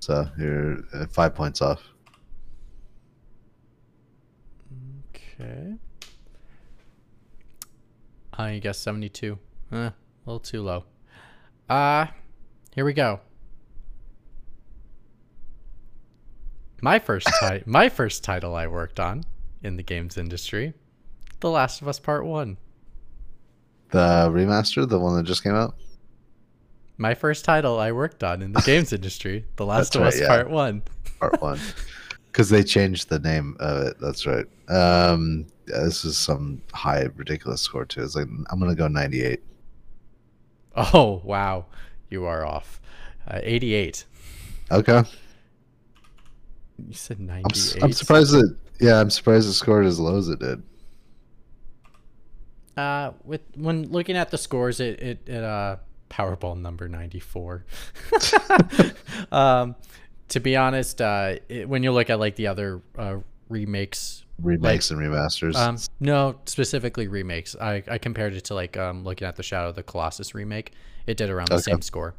Speaker 1: So you're uh, five points off.
Speaker 2: Okay. I guess 72. Eh, a little too low. Uh, here we go. My first ti- my first title I worked on in the games industry, The Last of Us Part 1.
Speaker 1: The remaster, the one that just came out.
Speaker 2: My first title I worked on in the games industry, The Last
Speaker 1: That's
Speaker 2: of
Speaker 1: right,
Speaker 2: Us
Speaker 1: yeah.
Speaker 2: Part 1.
Speaker 1: part one because they changed the name of it that's right um yeah, this is some high ridiculous score too it's like i'm gonna go 98
Speaker 2: Oh, wow. You are off. Uh, 88.
Speaker 1: okay
Speaker 2: You said
Speaker 1: I'm,
Speaker 2: 98.
Speaker 1: s- I'm surprised that yeah i'm surprised it scored as low as it did
Speaker 2: Uh, with when looking at the scores, it it, it uh Powerball number ninety four. um, to be honest, uh, it, when you look at like the other uh, remakes,
Speaker 1: remakes and remasters
Speaker 2: um, no, specifically remakes, I I compared it to like um looking at the Shadow of the Colossus remake, it did around the
Speaker 1: Okay.
Speaker 2: same score.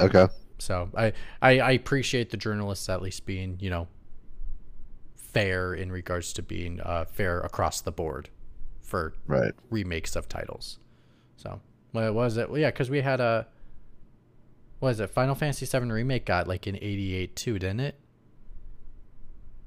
Speaker 1: okay
Speaker 2: So I, I I appreciate the journalists at least being you know fair in regards to being uh, fair across the board for
Speaker 1: right
Speaker 2: remakes of titles. So what was it? Well, yeah, because we had a what is it? Final Fantasy VII remake got like an '88 too, didn't it?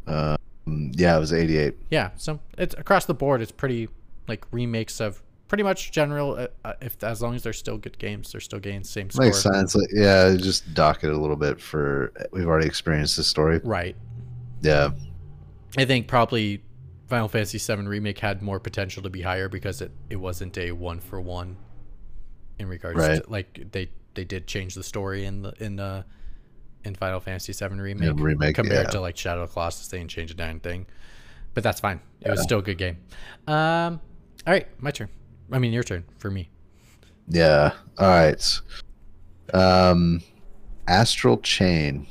Speaker 1: um yeah it was 88
Speaker 2: Yeah. So it's across the board. It's pretty like remakes of pretty much general. Uh, uh, if as long as they're still good games, they're still getting the same score.
Speaker 1: makes sense like yeah just dock it a little bit for we've already experienced this story
Speaker 2: Right.
Speaker 1: yeah
Speaker 2: I think probably Final Fantasy VII remake had more potential to be higher because it, it wasn't a one for one in regards
Speaker 1: Right.
Speaker 2: to like they they did change the story in the in the in Final Fantasy VII remake,
Speaker 1: remake,
Speaker 2: compared
Speaker 1: yeah.
Speaker 2: to like Shadow of the Colossus. They didn't change a damn thing, but that's fine. It was still a good game. Um, all right, my turn. I mean your turn for me.
Speaker 1: Yeah. All right. Um, Astral Chain.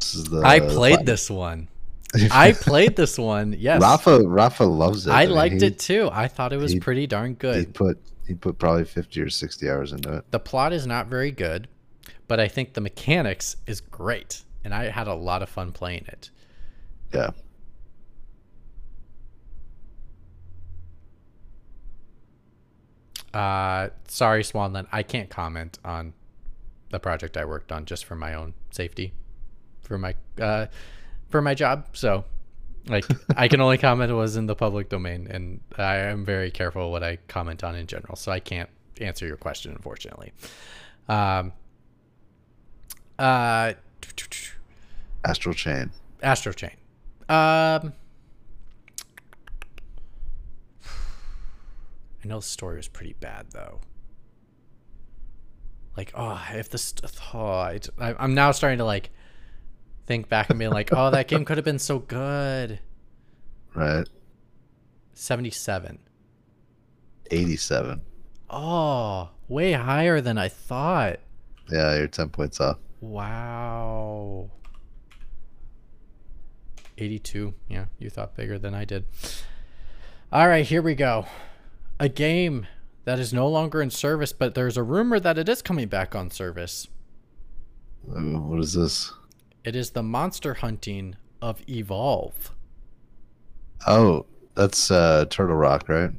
Speaker 1: This is the
Speaker 2: I played this one. I played this one. Yes,
Speaker 1: Rafa. Rafa loves it.
Speaker 2: I
Speaker 1: mean,
Speaker 2: liked
Speaker 1: he-
Speaker 2: it too. I thought it was
Speaker 1: he-
Speaker 2: pretty darn
Speaker 1: He
Speaker 2: good.
Speaker 1: put he put probably fifty or sixty hours into it.
Speaker 2: the plot is not very good, but I think the mechanics is great, and I had a lot of fun playing it.
Speaker 1: Yeah.
Speaker 2: Uh, sorry, Swanland, I can't comment on the project I worked on just for my own safety, for my uh, for my job. So, like, I can only comment was in the public domain, and I am very careful what I comment on in general. So I can't answer your question, unfortunately. Um. Uh.
Speaker 1: Astral Chain.
Speaker 2: astral Chain. Um, I know the story was pretty bad though. Like, oh, if the st- oh, I- I'm now starting to like think back and be like, oh, that game could have been so good.
Speaker 1: Right.
Speaker 2: Seventy-seven.
Speaker 1: Eighty-seven.
Speaker 2: Oh, way higher than I thought.
Speaker 1: Yeah, you're ten points off.
Speaker 2: Wow. 82. Yeah, you thought bigger than I did. All right, here we go. A game that is no longer in service, but there's a rumor that it is coming back on service.
Speaker 1: What is this?
Speaker 2: It is the monster hunting of Evolve.
Speaker 1: Oh, that's uh, Turtle Rock, right?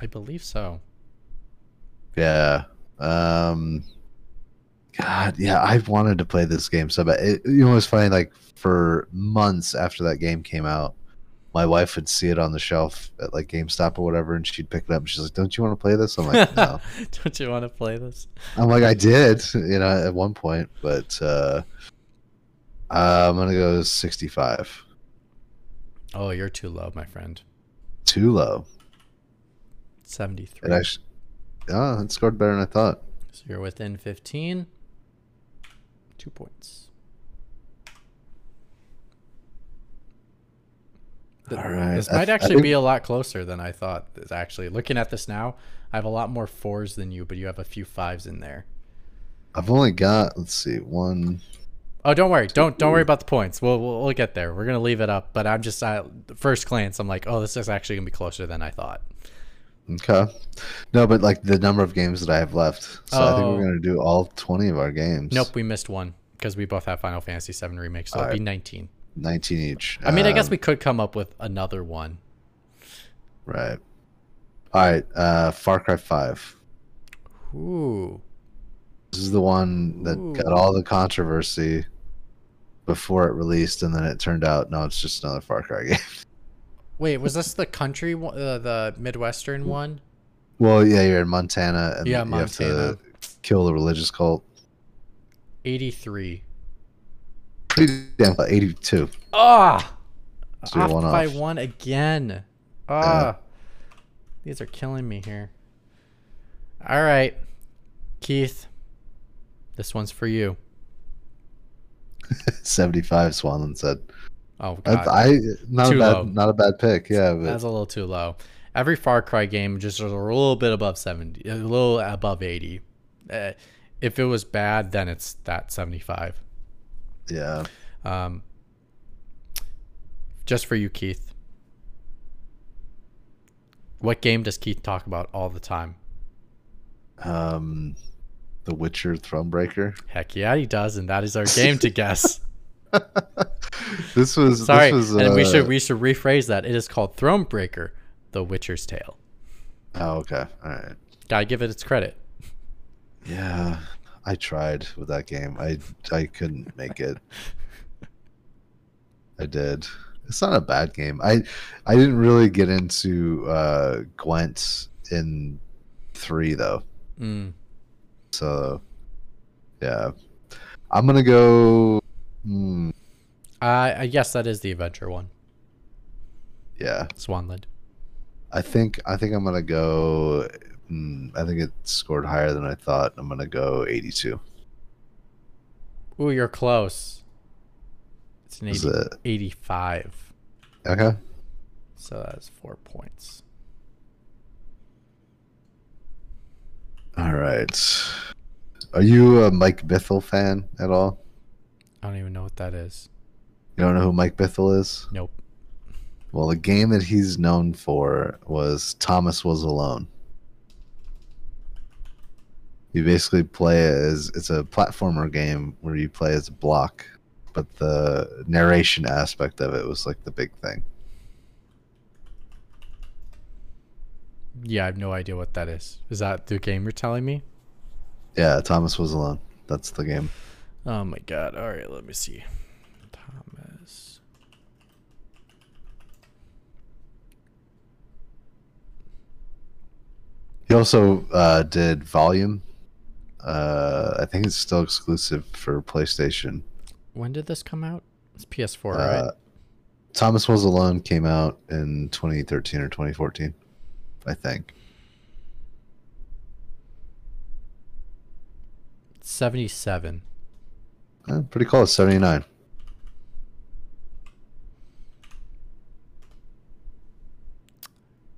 Speaker 2: I believe so.
Speaker 1: Yeah. Um. God, yeah, I've wanted to play this game so bad. It, you know, it was funny. Like for months after that game came out, my wife would see it on the shelf at like GameStop or whatever, and she'd pick it up. and She's like, "Don't you want to play this?" I'm like, "No."
Speaker 2: Don't you want to play this?
Speaker 1: I'm like, "I did," you know, at one point, but uh, Uh, I'm gonna go 65.
Speaker 2: Oh, you're too low, my friend.
Speaker 1: Too low.
Speaker 2: 73.
Speaker 1: It actually, oh, it scored better than I thought.
Speaker 2: So you're within 15. Two points. Th-
Speaker 1: All right.
Speaker 2: This might
Speaker 1: I
Speaker 2: actually
Speaker 1: think-
Speaker 2: be a lot closer than I thought. Actually, looking at this now, I have a lot more fours than you, but you have a few fives in there.
Speaker 1: I've only got let's see, one.
Speaker 2: Oh, don't worry. Don't don't worry about the points. We'll we'll, we'll get there. We're gonna leave it up. But I'm just uh, first glance, I'm like, oh, this is actually gonna be closer than I thought.
Speaker 1: Okay. No, but like the number of games that I have left. So I think
Speaker 2: Oh.
Speaker 1: we're gonna do all 20 of our games.
Speaker 2: Nope, we missed one. because we both have Final Fantasy VII remakes. so
Speaker 1: All
Speaker 2: it'd be 19.
Speaker 1: 19 each.
Speaker 2: I mean, I guess
Speaker 1: Um,
Speaker 2: we could come up with another one.
Speaker 1: Right. All right. Uh, Far Cry 5.
Speaker 2: Ooh.
Speaker 1: This is the one that got all the controversy before it released, and then it turned out no, it's just another Far Cry game.
Speaker 2: Wait, was this the country one, uh, the Midwestern one?
Speaker 1: well, yeah, you're in Montana, and
Speaker 2: Yeah,
Speaker 1: you have
Speaker 2: Montana.
Speaker 1: to kill the religious cult.
Speaker 2: 83.
Speaker 1: Pretty damn 82.
Speaker 2: Ah!
Speaker 1: So you're
Speaker 2: off
Speaker 1: one
Speaker 2: by
Speaker 1: off.
Speaker 2: one again. Ah. These are killing me here. All right. Keith, this one's for you.
Speaker 1: 75. Swanland said.
Speaker 2: Oh,
Speaker 1: I,
Speaker 2: God.
Speaker 1: I not
Speaker 2: Too
Speaker 1: a bad,
Speaker 2: low.
Speaker 1: not a bad pick. Yeah, but
Speaker 2: That's a little too low. Every Far Cry game just is a little bit above 70, a little above 80. Uh, if it was bad, then it's that 75.
Speaker 1: yeah.
Speaker 2: Um, just for you, Keith. What game does Keith talk about all the time?
Speaker 1: Um, The Witcher Thronebreaker.
Speaker 2: Heck yeah, he does, and that is our game to guess.
Speaker 1: this was
Speaker 2: Sorry,
Speaker 1: This was,
Speaker 2: and we
Speaker 1: uh,
Speaker 2: should we should rephrase that. It is called Thronebreaker, The Witcher's Tale.
Speaker 1: Oh, okay. All right.
Speaker 2: Gotta give it its credit.
Speaker 1: Yeah, I tried with that game. I I couldn't make it. I did. It's not a bad game. I I didn't really get into uh Gwent in three though.
Speaker 2: Mm.
Speaker 1: So yeah, I'm gonna go. Hmm,
Speaker 2: Uh, I guess that is the adventure one.
Speaker 1: yeah,
Speaker 2: Swanland.
Speaker 1: I think I think I'm gonna go. Hmm, I think it scored higher than I thought. I'm gonna go 82.
Speaker 2: Ooh, you're close. It's an 80,
Speaker 1: it
Speaker 2: 85.
Speaker 1: okay?
Speaker 2: So that's four points.
Speaker 1: All right. Are you a Mike Bithell fan at all?
Speaker 2: I don't even know what that is.
Speaker 1: You don't know who Mike Bithell is?
Speaker 2: Nope.
Speaker 1: Well, the game that he's known for was Thomas Was Alone. You basically play as it's a platformer game where you play as a block, but the narration aspect of it was like the big thing.
Speaker 2: Yeah, I have no idea what that is. Is that the game you're telling me?
Speaker 1: Yeah, Thomas Was Alone. That's the game.
Speaker 2: Oh my god. All right, let me see. Thomas.
Speaker 1: He also uh, did Volume. Uh, I think it's still exclusive for PlayStation.
Speaker 2: When did this come out? It's PS4,
Speaker 1: Uh,
Speaker 2: right?
Speaker 1: Thomas Was Alone came out in 2013 or 2014, I think.
Speaker 2: 77.
Speaker 1: Uh, pretty close, 79.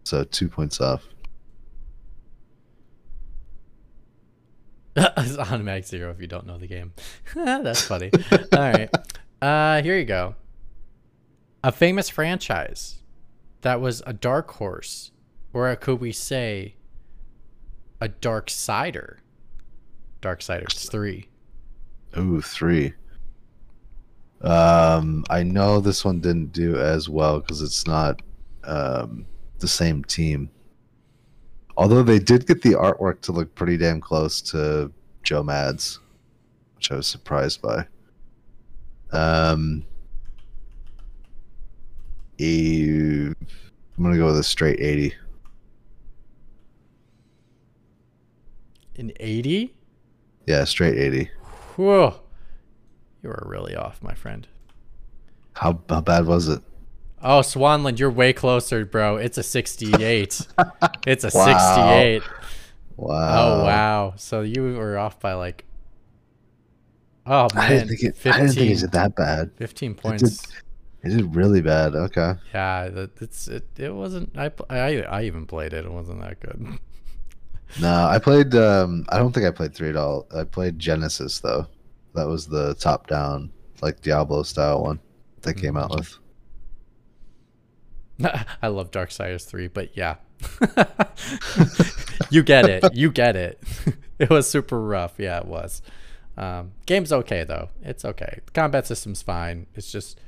Speaker 1: So two points off.
Speaker 2: it's automatic zero if you don't know the game. That's funny. All right. Uh, here you go. A famous franchise that was a dark horse, or could we say a dark cider? Darksiders 3.
Speaker 1: Ooh, three. Um, I know this one didn't do as well because it's not um, the same team. Although they did get the artwork to look pretty damn close to Joe Mad's, which I was surprised by. Um, I'm gonna go with a straight eighty.
Speaker 2: In 80?
Speaker 1: Yeah, straight eighty.
Speaker 2: Whoa. You are really off, my friend.
Speaker 1: How how bad was it?
Speaker 2: Oh, Swanland, you're way closer, bro. It's a 68. it's a
Speaker 1: Wow.
Speaker 2: 68.
Speaker 1: Wow.
Speaker 2: Oh wow! So you were off by like. Oh man,
Speaker 1: I didn't think it. I didn't think it did that bad.
Speaker 2: 15
Speaker 1: did-
Speaker 2: points.
Speaker 1: It did really bad. Okay.
Speaker 2: Yeah, that, it's it. It wasn't. I, I I even played it. It wasn't that good.
Speaker 1: No, I played. Um, I don't think I played three at all. I played Genesis though. That was the top-down, like Diablo style one they came out with.
Speaker 2: I love Dark Darksiders 3, but yeah. you get it. You get it. it was super rough. Yeah, it was. Um, game's okay though. It's okay. The combat system's fine. It's just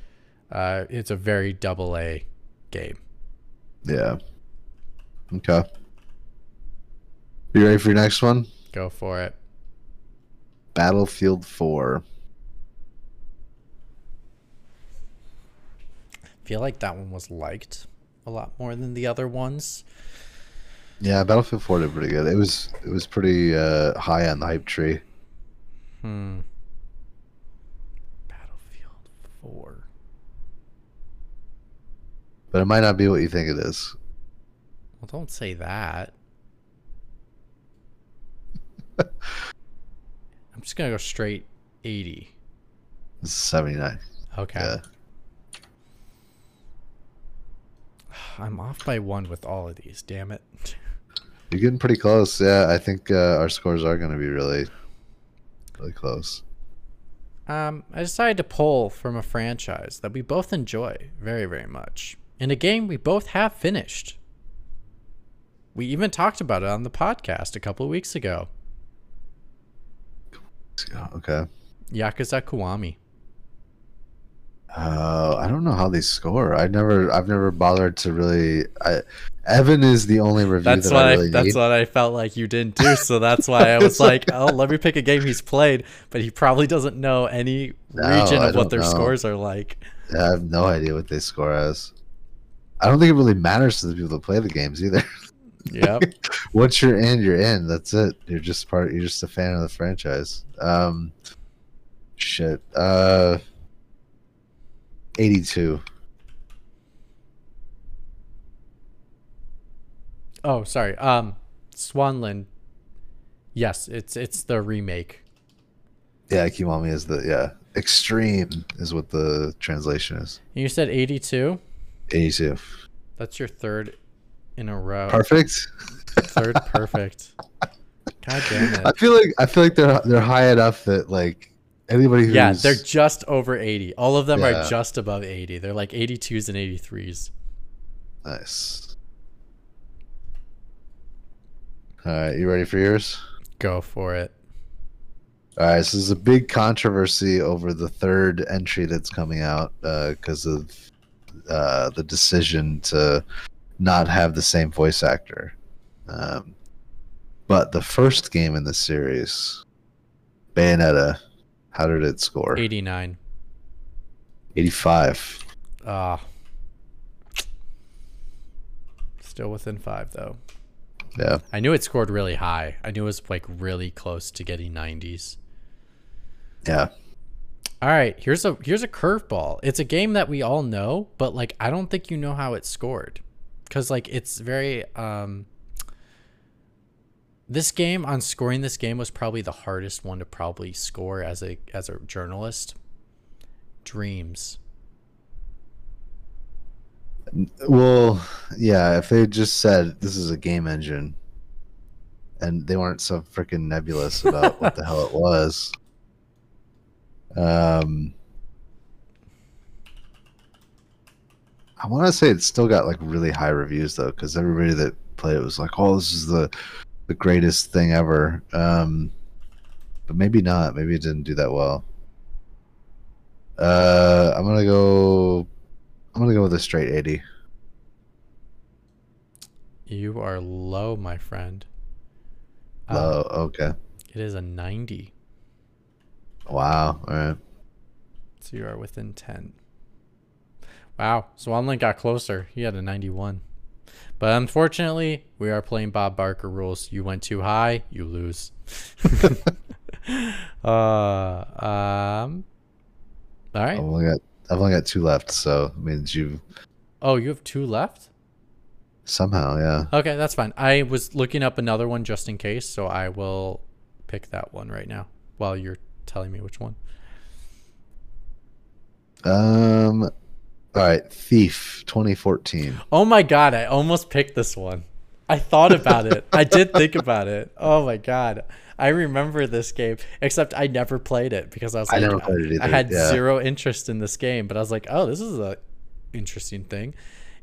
Speaker 2: uh, it's a very double A game.
Speaker 1: Yeah. Okay. You ready for your next one?
Speaker 2: Go for it.
Speaker 1: Battlefield 4.
Speaker 2: feel like that one was liked a lot more than the other ones.
Speaker 1: Yeah, Battlefield 4 did pretty good. It was it was pretty uh, high on the hype tree.
Speaker 2: Hmm. Battlefield 4.
Speaker 1: But it might not be what you think it is.
Speaker 2: Well, don't say that. I'm just going to go straight 80.
Speaker 1: It's 79.
Speaker 2: Okay.
Speaker 1: Yeah.
Speaker 2: I'm off by one with all of these. Damn it.
Speaker 1: You're getting pretty close. Yeah, I think uh, our scores are going to be really, really close.
Speaker 2: Um, I decided to pull from a franchise that we both enjoy very, very much. In a game we both have finished. We even talked about it on the podcast a couple of weeks ago.
Speaker 1: Okay.
Speaker 2: Yakuza Kiwami.
Speaker 1: Uh, I don't know how they score. I never, I've never bothered to really. I, Evan is the only review
Speaker 2: That's
Speaker 1: that
Speaker 2: what
Speaker 1: I
Speaker 2: I, that's
Speaker 1: need.
Speaker 2: what I felt like you didn't do. So that's why I was like, oh, let me pick a game he's played, but he probably doesn't know any
Speaker 1: No,
Speaker 2: region of what their
Speaker 1: know.
Speaker 2: scores are like.
Speaker 1: I have no idea what they score as. I don't think it really matters to the people that play the games either.
Speaker 2: Yep.
Speaker 1: Once you're in, you're in. That's it. You're just part. You're just a fan of the franchise. Um, shit. Uh, eighty-two.
Speaker 2: oh, sorry. Um, Swanland. Yes, it's it's the remake.
Speaker 1: Yeah, Kiwami is the yeah. Extreme is what the translation is.
Speaker 2: You said 82.
Speaker 1: Eighty-two.
Speaker 2: That's your third in a row.
Speaker 1: Perfect.
Speaker 2: Third perfect. God damn it.
Speaker 1: I feel like I feel like they're they're high enough that like anybody who's
Speaker 2: Yeah, they're just over 80. All of them
Speaker 1: Yeah.
Speaker 2: are just above 80. They're like 82s and 83s.
Speaker 1: nice. All right, you ready for yours?
Speaker 2: Go for it.
Speaker 1: All right, so there's a big controversy over the third entry that's coming out because of uh, the decision to not have the same voice actor. Um, but the first game in the series, Bayonetta, how did it score?
Speaker 2: 89.
Speaker 1: 85.
Speaker 2: Ah. Still within five, though.
Speaker 1: Yeah.
Speaker 2: I knew it scored really high. I knew it was like really close to getting 90s.
Speaker 1: Yeah.
Speaker 2: All right, here's a here's a curveball. It's a game that we all know, but like I don't think you know how it scored. Cuz like it's very um this game on scoring this game was probably the hardest one to probably score as a as a journalist. Dreams.
Speaker 1: Well, yeah, if they just said this is a game engine and they weren't so freaking nebulous about what the hell it was. Um I want to say it's still got like really high reviews though cuz everybody that played it was like, "Oh, this is the the greatest thing ever." Um but maybe not. Maybe it didn't do that well. Uh I'm going to go I'm to go with a straight 80.
Speaker 2: You are low, my friend. Um,
Speaker 1: Oh, okay.
Speaker 2: It is a 90.
Speaker 1: Wow. All right.
Speaker 2: So you are within 10. Wow. Swanland got closer. He had a 91. But unfortunately, we are playing Bob Barker rules. You went too high, you lose. uh, um, all right.
Speaker 1: I've only got I've only got two left, so it means you
Speaker 2: Oh, you have two left?
Speaker 1: somehow, yeah.
Speaker 2: Okay, that's fine. I was looking up another one just in case, so I will pick that one right now while you're telling me which one.
Speaker 1: Um all right, Thief 2014.
Speaker 2: Oh my god, I almost picked this one. I thought about it. I did think about it. Oh my god. I remember this game, except I never played it because I was
Speaker 1: I
Speaker 2: like,
Speaker 1: it
Speaker 2: I had
Speaker 1: yeah.
Speaker 2: zero interest in this game, but I was like, oh, this is a interesting thing.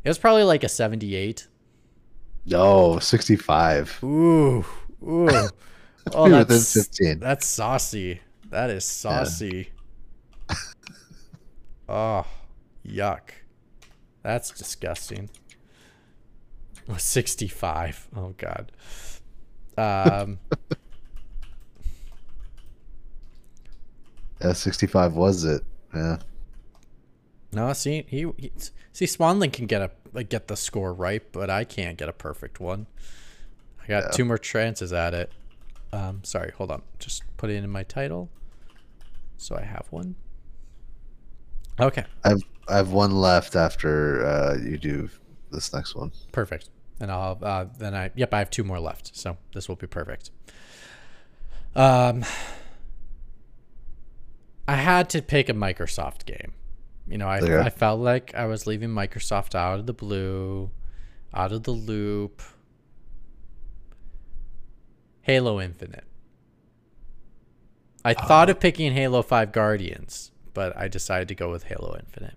Speaker 2: It was probably like a 78.
Speaker 1: No, 65.
Speaker 2: Ooh, ooh. Oh, that's
Speaker 1: 15.
Speaker 2: that's saucy. That is saucy. oh, yuck. That's disgusting. Oh, 65. Oh god. Um
Speaker 1: Yeah, 65 was it. Yeah.
Speaker 2: No, see, he, he see Swanland can get a like, get the score right, but I can't get a perfect one. I got
Speaker 1: Yeah.
Speaker 2: two more chances at it. Um, sorry, hold on. Just put it in my title, so I have one. Okay,
Speaker 1: I've I have one left after uh, you do this next one.
Speaker 2: perfect. And I'll uh, then I yep I have two more left, so this will be perfect. Um, I had to pick a Microsoft game. You know, I
Speaker 1: Okay.
Speaker 2: I felt like I was leaving Microsoft out of the blue, out of the loop. Halo Infinite. I thought of picking Halo 5 Guardians, but I decided to go with Halo Infinite.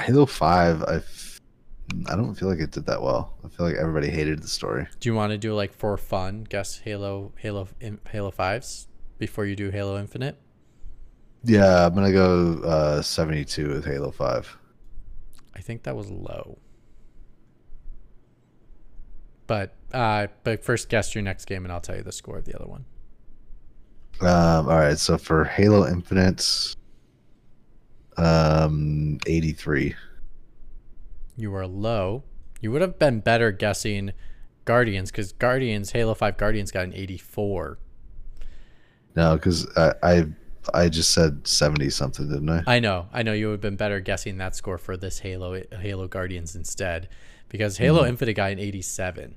Speaker 1: Halo 5, I f- I don't feel like it did that well. I feel like everybody hated the story.
Speaker 2: Do you want to do like for fun, guess Halo Halo in- Halo 5s before you do Halo Infinite?
Speaker 1: Yeah, I'm gonna go uh, 72 with Halo 5.
Speaker 2: I think that was low. But uh but first guess your next game and I'll tell you the score of the other one.
Speaker 1: Um, all right, so for Halo Infinite, um, 83.
Speaker 2: You are low. You would have been better guessing Guardians because Guardians, Halo 5 Guardians got an 84.
Speaker 1: No, because I, I I just said 70 something, didn't I?
Speaker 2: I know, I know you would have been better guessing that score for this Halo Halo Guardians instead. Because Halo Infinite got an 87.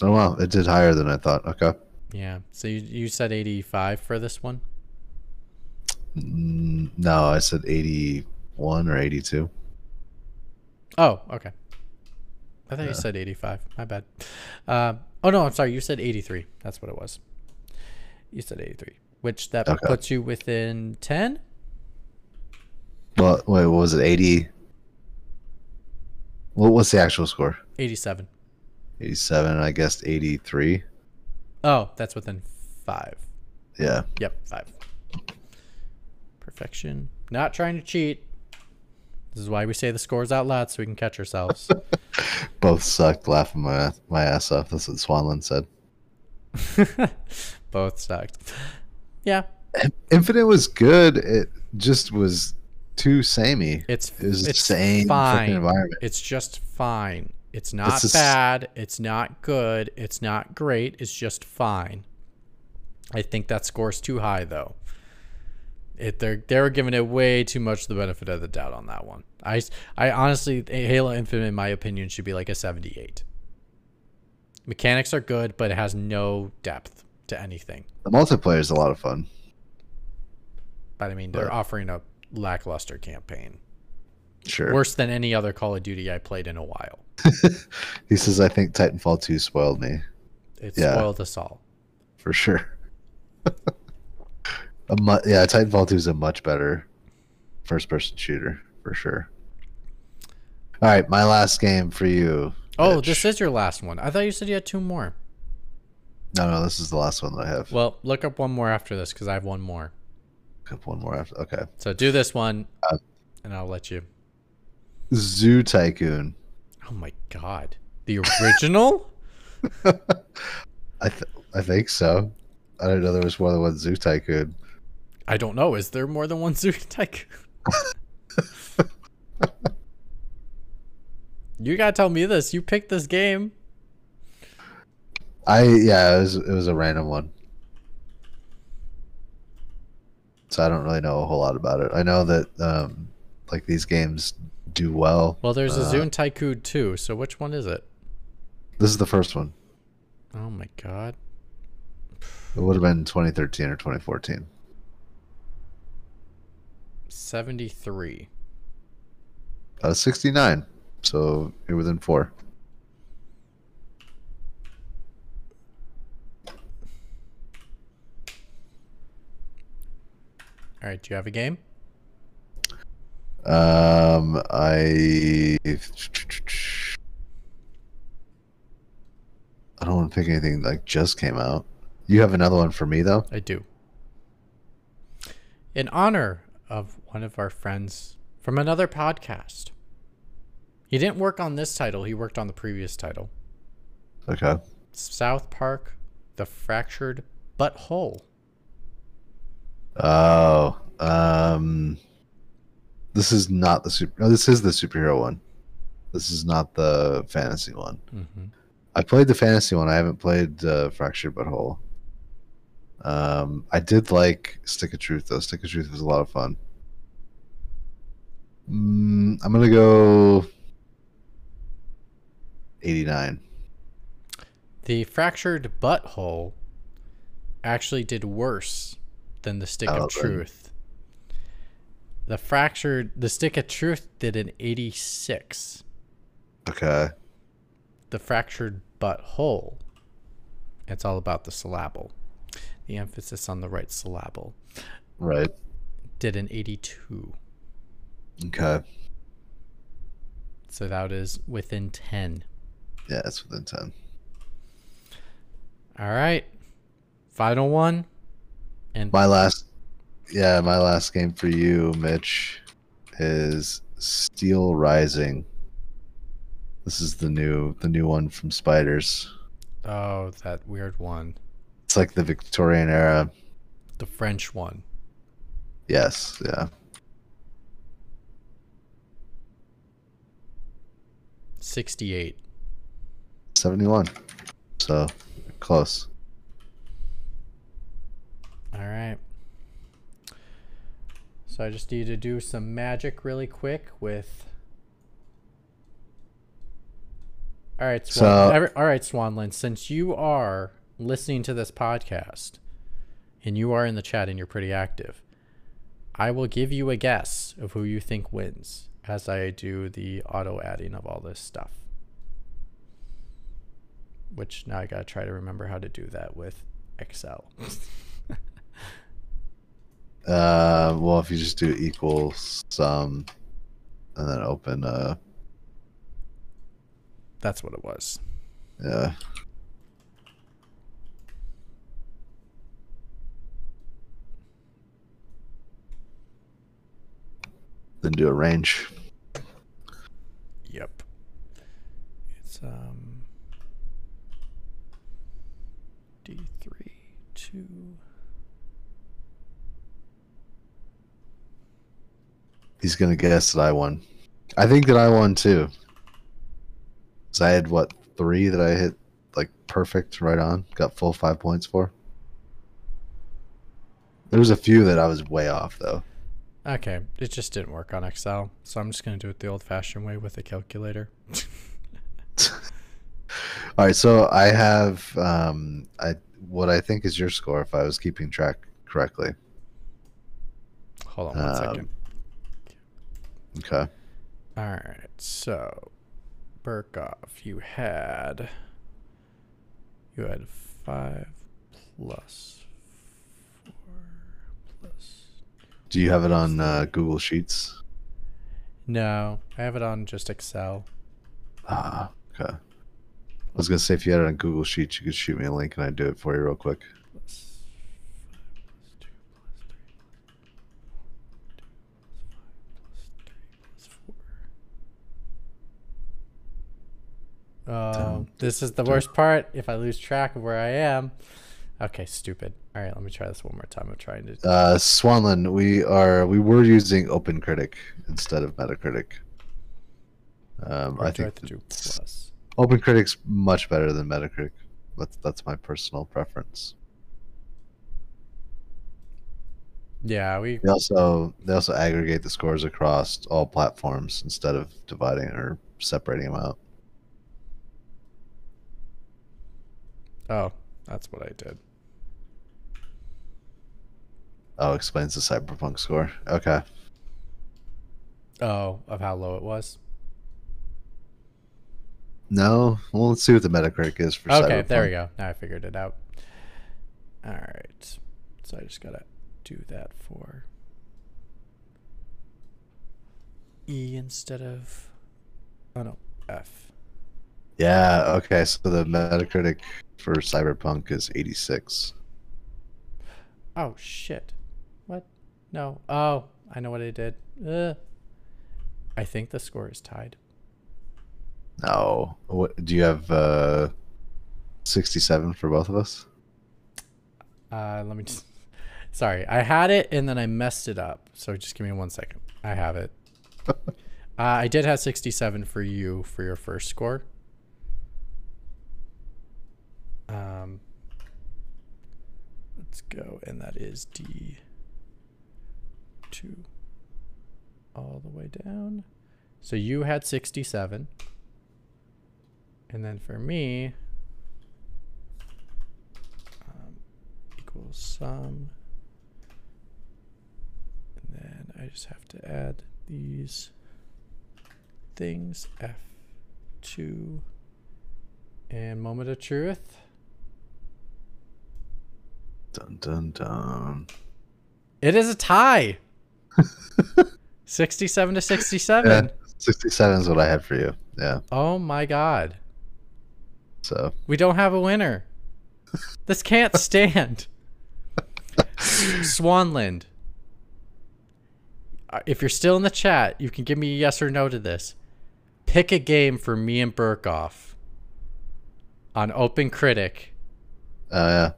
Speaker 1: Oh wow, it did higher than I thought. Okay.
Speaker 2: Yeah. So you, you said 85 for this one?
Speaker 1: No, I said 81 or 82.
Speaker 2: Oh, okay. I thought you said 85. My bad. Uh, oh, no, I'm sorry. You said 83. That's what it was. You said 83, which that
Speaker 1: Okay.
Speaker 2: puts you within 10?
Speaker 1: Well, wait, what was it? 80? What what's the actual score?
Speaker 2: 87.
Speaker 1: 87. I guessed 83.
Speaker 2: Oh, that's within 5.
Speaker 1: Yeah.
Speaker 2: Yep, 5. Perfection. Not trying to cheat. This is why we say the scores out loud so we can catch ourselves.
Speaker 1: Both sucked, laughing my my ass off. That's what Swanland said.
Speaker 2: Both sucked. Yeah,
Speaker 1: Infinite was good. It just was too samey.
Speaker 2: it's
Speaker 1: It was the
Speaker 2: it's
Speaker 1: same
Speaker 2: fine.
Speaker 1: environment.
Speaker 2: It's just fine. It's not
Speaker 1: the s-
Speaker 2: bad. It's not good. It's not great. It's just fine. I think that score's too high though. It they're they were giving it way too much the benefit of the doubt on that one. I I honestly Halo Infinite in my opinion should be like a 78. Mechanics are good, but it has no depth to anything.
Speaker 1: The multiplayer is a lot of fun.
Speaker 2: But I mean, they're
Speaker 1: But-
Speaker 2: offering a lackluster campaign.
Speaker 1: Sure.
Speaker 2: Worse than any other Call of Duty I played in a while.
Speaker 1: he says, I think Titanfall 2 spoiled me.
Speaker 2: It
Speaker 1: Yeah.
Speaker 2: spoiled us all.
Speaker 1: For sure. a mu- yeah, Titanfall 2 is a much better first person shooter. For sure. All right, my last game for you.
Speaker 2: Oh,
Speaker 1: Mitch.
Speaker 2: this is your last one. I thought you said you had two more.
Speaker 1: No, no, this is the last one that I have.
Speaker 2: Well, look up one more after this because I have one more.
Speaker 1: Got one more after. Okay.
Speaker 2: So do this one,
Speaker 1: Uh,
Speaker 2: and I'll let you.
Speaker 1: Zoo Tycoon.
Speaker 2: Oh my god, the original?
Speaker 1: I th- I think so. I didn't know there was more than one Zoo Tycoon.
Speaker 2: I don't know. Is there more than one Zoo Tycoon? you gotta tell me this. You picked this game.
Speaker 1: I yeah, it was it was a random one. So I don't really know a whole lot about it. I know that um like these games do well.
Speaker 2: Well, there's a
Speaker 1: Uh,
Speaker 2: Zoo Tycoon too. So which one is it?
Speaker 1: This is the first one.
Speaker 2: Oh my god.
Speaker 1: It would have been 2013 or 2014.
Speaker 2: 73.
Speaker 1: Uh, 69. So you're within four.
Speaker 2: All right, do you have a game?
Speaker 1: Um, I I don't want to pick anything like just came out. You have another one for me though.
Speaker 2: I do. in honor of one of our friends from another podcast. He didn't work on this title, he worked on the previous title.
Speaker 1: Okay.
Speaker 2: South Park, The Fractured Butthole.
Speaker 1: Oh, um, this is not the super. No, this is the superhero one. This is not the fantasy one.
Speaker 2: Mm-hmm.
Speaker 1: I played the fantasy one. I haven't played uh, Fractured Butthole. Um, I did like Stick of Truth though. Stick of Truth was a lot of fun. Mm, I'm gonna go eighty-nine.
Speaker 2: The Fractured Butthole actually did worse than the Stick
Speaker 1: Oh,
Speaker 2: of
Speaker 1: then.
Speaker 2: Truth. The Fractured, the Stick of Truth did an 86.
Speaker 1: Okay.
Speaker 2: The Fractured Butthole, it's all about the syllable. The emphasis on the right syllable
Speaker 1: Right.
Speaker 2: did an 82.
Speaker 1: Okay.
Speaker 2: So that is within 10.
Speaker 1: Yeah, it's within ten.
Speaker 2: All right. Final one. And
Speaker 1: My last, yeah, my last game for you, Mitch, is Steel Rising. This is the new, the new one from Spiders.
Speaker 2: oh, that weird one.
Speaker 1: It's like the Victorian era.
Speaker 2: The French one.
Speaker 1: Yes, yeah.
Speaker 2: 68.
Speaker 1: 71. So close.
Speaker 2: All right. So I just need to do some magic really quick with. All right, Swan.
Speaker 1: So-
Speaker 2: all right, Swanland. Since you are listening to this podcast, and you are in the chat and you're pretty active, I will give you a guess of who you think wins as I do the auto adding of all this stuff. Which now I gotta try to remember how to do that with Excel.
Speaker 1: Uh, well, if you just do equal sum and then open, uh,
Speaker 2: That's what it was.
Speaker 1: yeah. Then do a range.
Speaker 2: Yep. It's um D three two
Speaker 1: He's gonna guess that I won. I think that I won too. Cause I had what three that I hit like perfect right on. Got full five points for. There was a few that I was way off though.
Speaker 2: Okay, it just didn't work on Excel, so I'm just gonna do it the old-fashioned way with a calculator.
Speaker 1: All right, so I have um, I what I think is your score if I was keeping track correctly.
Speaker 2: Hold on one
Speaker 1: Um,
Speaker 2: second.
Speaker 1: Okay.
Speaker 2: All right, so Burkoff, you had you had five plus four plus.
Speaker 1: Do you have it on uh, Google Sheets?
Speaker 2: No, I have it on just Excel.
Speaker 1: Ah, okay. I was gonna say if you had it on Google Sheets, you could shoot me a link and I'd do it for you real quick.
Speaker 2: plus five plus two plus three plus two plus five plus three plus four. Oh, this is the worst part. If I lose track of where I am. Okay, stupid. All right, let me try this one more time. I'm trying to.
Speaker 1: Uh, Swanland, we are we were using OpenCritic instead of Metacritic. Um, I think
Speaker 2: have to do plus.
Speaker 1: OpenCritic's much better than Metacritic. That's that's my personal preference.
Speaker 2: Yeah, we.
Speaker 1: They also they also aggregate the scores across all platforms instead of dividing or separating them out.
Speaker 2: Oh, that's what I did.
Speaker 1: Oh, explains the cyberpunk score. Okay.
Speaker 2: Oh, of how low it was.
Speaker 1: No, well, let's see what the Metacritic is for cyberpunk.
Speaker 2: Okay, there we go. Now I figured it out. All right. So I just gotta do that for E instead of oh no F.
Speaker 1: Yeah. Okay. So the Metacritic for Cyberpunk is 86.
Speaker 2: Oh shit! No. Oh, I know what I did. Uh, I think the score is tied.
Speaker 1: No. What do you have? Uh, sixty-seven for both of us.
Speaker 2: Uh, let me just. Sorry, I had it and then I messed it up. So just give me one second. I have it. uh, I did have 67 for you for your first score. Um, let's go, and that is D two all the way down. So you had 67. And then for me, um, equals sum. And then I just have to add these things F2 and moment of truth.
Speaker 1: Dun dun dun.
Speaker 2: It is a tie. 67 to 67.
Speaker 1: Yeah, sixty-seven is what I had for you. Yeah.
Speaker 2: Oh my god.
Speaker 1: So
Speaker 2: We don't have a winner. This can't stand. Swanland. Uh, If you're still in the chat, you can give me a yes or no to this. Pick a game for me and Burkoff on Open Critic.
Speaker 1: Oh yeah.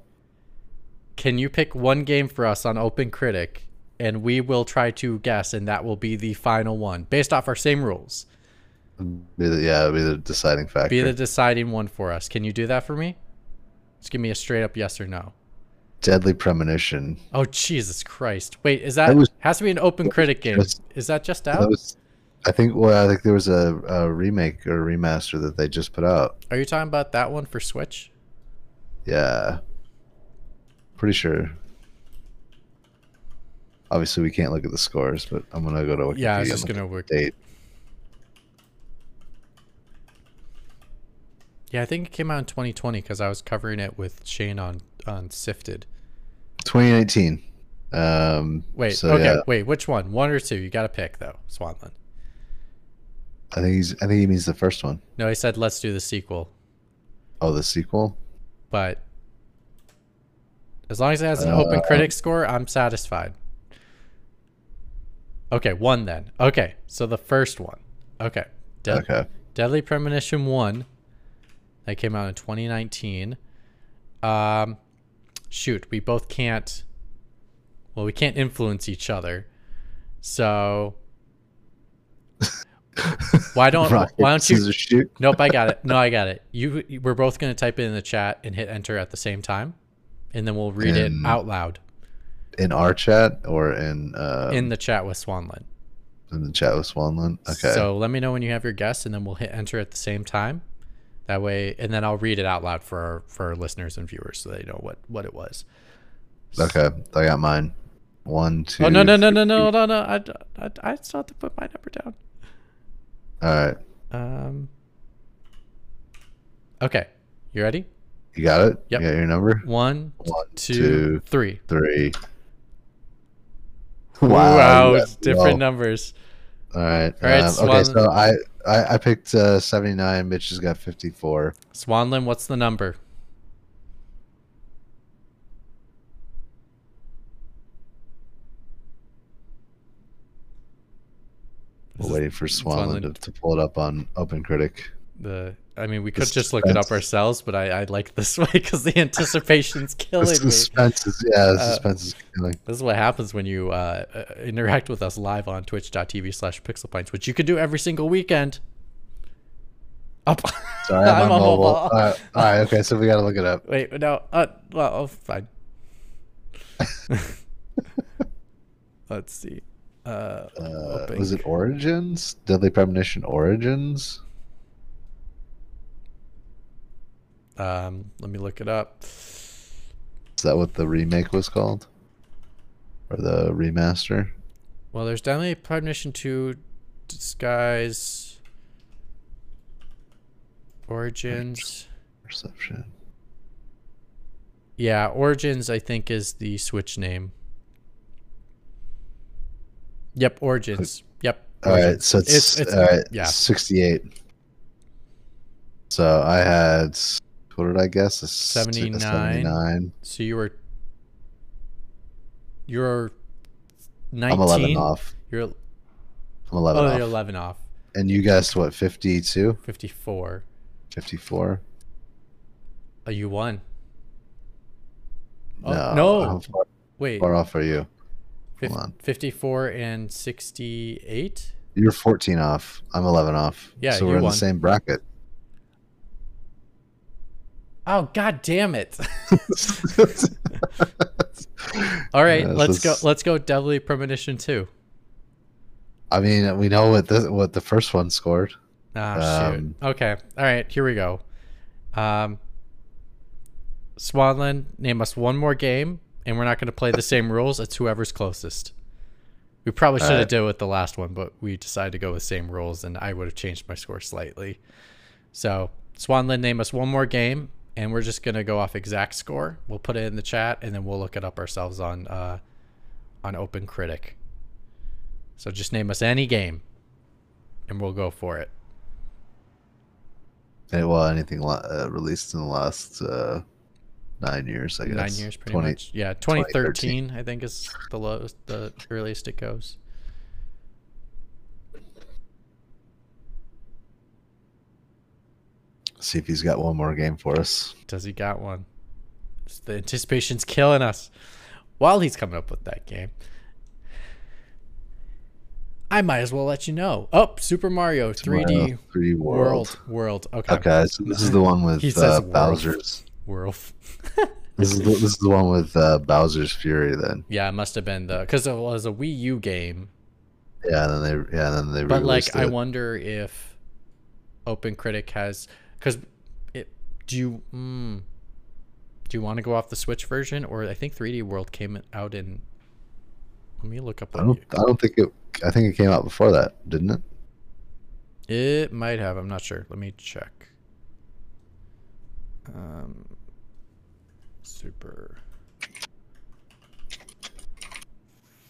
Speaker 2: Can you pick one game for us on Open Critic and we will try to guess and that will be the final one based off our same rules.
Speaker 1: Be the, yeah, be the deciding factor.
Speaker 2: Be the deciding one for us. Can you do that for me? Just give me a straight up yes or no.
Speaker 1: Deadly premonition.
Speaker 2: Oh Jesus Christ! Wait, is that,
Speaker 1: That was-
Speaker 2: has to be an open critic game?
Speaker 1: just-
Speaker 2: is that just
Speaker 1: That
Speaker 2: out?
Speaker 1: was, I think. Well, I think there was a, a remake or a remaster that they just put out.
Speaker 2: Are you talking about that one for Switch?
Speaker 1: Yeah. Pretty sure. Obviously, we can't look at the scores, but I'm gonna go to Wikipedia.
Speaker 2: Yeah, I was just gonna work.
Speaker 1: date.
Speaker 2: Yeah, I think it came out in 2020 because I was covering it with Shane on on Sifted.
Speaker 1: 2019. Um,
Speaker 2: Wait,
Speaker 1: so,
Speaker 2: okay,
Speaker 1: yeah,
Speaker 2: wait, which one? One or two? You got to pick though, Swanland.
Speaker 1: I think he's. I think he means the first one.
Speaker 2: No, he said let's do the sequel,
Speaker 1: Oh, the sequel.
Speaker 2: but as long as it has an open
Speaker 1: Uh,
Speaker 2: critic score, I'm satisfied. Okay, one then. Okay, so the first one. Okay, Dead-
Speaker 1: Okay.
Speaker 2: Deadly Premonition 1 that came out in 2019. Um shoot, we both can't well, we can't influence each other. So why don't
Speaker 1: Rock,
Speaker 2: why don't you
Speaker 1: shoot?
Speaker 2: Nope, I got it. No, I got it. You we're both going to type it in the chat and hit enter at the same time and then we'll read it out loud
Speaker 1: in our chat or in uh,
Speaker 2: in the chat with Swanland.
Speaker 1: in the chat with Swanland? Okay.
Speaker 2: So let me know when you have your guess, and then we'll hit enter at the same time. That way, and then I'll read it out loud for our, for our listeners and viewers, so they know what what it was.
Speaker 1: okay, I got mine. One, two.
Speaker 2: oh no no no no no no no! I, I, I still have to put my number down.
Speaker 1: All right,
Speaker 2: Um. Okay, you ready?
Speaker 1: you got it.
Speaker 2: Yep.
Speaker 1: You got your number.
Speaker 2: One,
Speaker 1: One,
Speaker 2: two,
Speaker 1: two,
Speaker 2: three.
Speaker 1: three.
Speaker 2: Wow, it's different numbers.
Speaker 1: All right.
Speaker 2: All right,
Speaker 1: um,
Speaker 2: Swan-
Speaker 1: okay, so I, I I picked uh, 79. Mitch has got 54.
Speaker 2: Swanland, what's the number?
Speaker 1: We're waiting for Swanland to, to pull it up on Open Critic.
Speaker 2: The I mean, we could
Speaker 1: The
Speaker 2: just look it up ourselves, but I, I like this way because the anticipation's
Speaker 1: The
Speaker 2: killing me.
Speaker 1: suspense is yeah, the
Speaker 2: Uh,
Speaker 1: suspense is killing.
Speaker 2: This is what happens when you uh, uh, interact with us live on twitch.tv slash pixelpints, which you could do every single weekend. Up.
Speaker 1: Sorry, I'm,
Speaker 2: I'm
Speaker 1: on
Speaker 2: on
Speaker 1: mobile.
Speaker 2: mobile.
Speaker 1: All right, all right, okay, so we got to look it up.
Speaker 2: Wait, no. Uh, well, oh, fine. Let's see. Uh,
Speaker 1: Uh, was it Origins? Deadly Premonition Origins?
Speaker 2: Um, let me look it up.
Speaker 1: Is that what the remake was called? Or the remaster?
Speaker 2: Well, there's definitely Premonition 2 Disguise Origins.
Speaker 1: Perception.
Speaker 2: Yeah, Origins I think is the Switch name. Yep, Origins. Yep.
Speaker 1: All right,
Speaker 2: Origins.
Speaker 1: so it's,
Speaker 2: It's- it's-
Speaker 1: all right,
Speaker 2: yeah.
Speaker 1: 68. So I had what did I guess? A s- a
Speaker 2: 79.
Speaker 1: 79.
Speaker 2: So you were you're 19.
Speaker 1: I'm 11 off.
Speaker 2: You're
Speaker 1: I'm 11
Speaker 2: oh,
Speaker 1: off.
Speaker 2: you're 11 off.
Speaker 1: And you guessed what? 52,
Speaker 2: 54.
Speaker 1: 54.
Speaker 2: Oh, you won. Oh,
Speaker 1: no.
Speaker 2: no.
Speaker 1: How far,
Speaker 2: Wait.
Speaker 1: far off are you? on.
Speaker 2: 54 and 68.
Speaker 1: You're 14 off. I'm 11 off.
Speaker 2: Yeah,
Speaker 1: So we're in
Speaker 2: won.
Speaker 1: the same bracket.
Speaker 2: Oh god damn it. All right,
Speaker 1: Yeah,
Speaker 2: let's go let's go Deadly Premonition 2.
Speaker 1: I mean, we know what the what the first one scored.
Speaker 2: Ah, shoot.
Speaker 1: Um,
Speaker 2: Okay. All right, here we go. Um, Swanland, name us one more game, and we're not going to play the same rules. It's whoever's closest. We probably should have
Speaker 1: Alright.
Speaker 2: did it with the last one, but we decided to go with same rules, and I would have changed my score slightly. So, Swanland, name us one more game, and we're just going to go off exact score. We'll put it in the chat, and then we'll look it up ourselves on uh, on Open Critic. So just name us any game, and we'll go for it.
Speaker 1: Eh, Well, anything uh, released in the last uh, nine years, I guess.
Speaker 2: Nine years, pretty
Speaker 1: 20
Speaker 2: much. Yeah, 2013, I think is the lowest, the earliest it goes.
Speaker 1: See if he's got one more game for us.
Speaker 2: Does he got one? The anticipation's killing us. While he's coming up with that game, I might as well let you know. Oh, Super Mario 3D
Speaker 1: Mario 3D
Speaker 2: World.
Speaker 1: World.
Speaker 2: World. Okay.
Speaker 1: Okay, so this is the one with uh. Bowser's.
Speaker 2: World.
Speaker 1: This is the, this is the one with uh, Bowser's Fury. Then,
Speaker 2: yeah, it must have been the because it was a Wii U game.
Speaker 1: yeah, and then they, yeah, and then they.
Speaker 2: But like,
Speaker 1: re-released
Speaker 2: I wonder if Open Critic has because it. Do you mm, do you want to go off the Switch version or I think 3D World came out in. Let me look up.
Speaker 1: I don't. I don't think it. I think it came out before that, didn't it?
Speaker 2: it might have. I'm not sure. Let me check. Um, Super.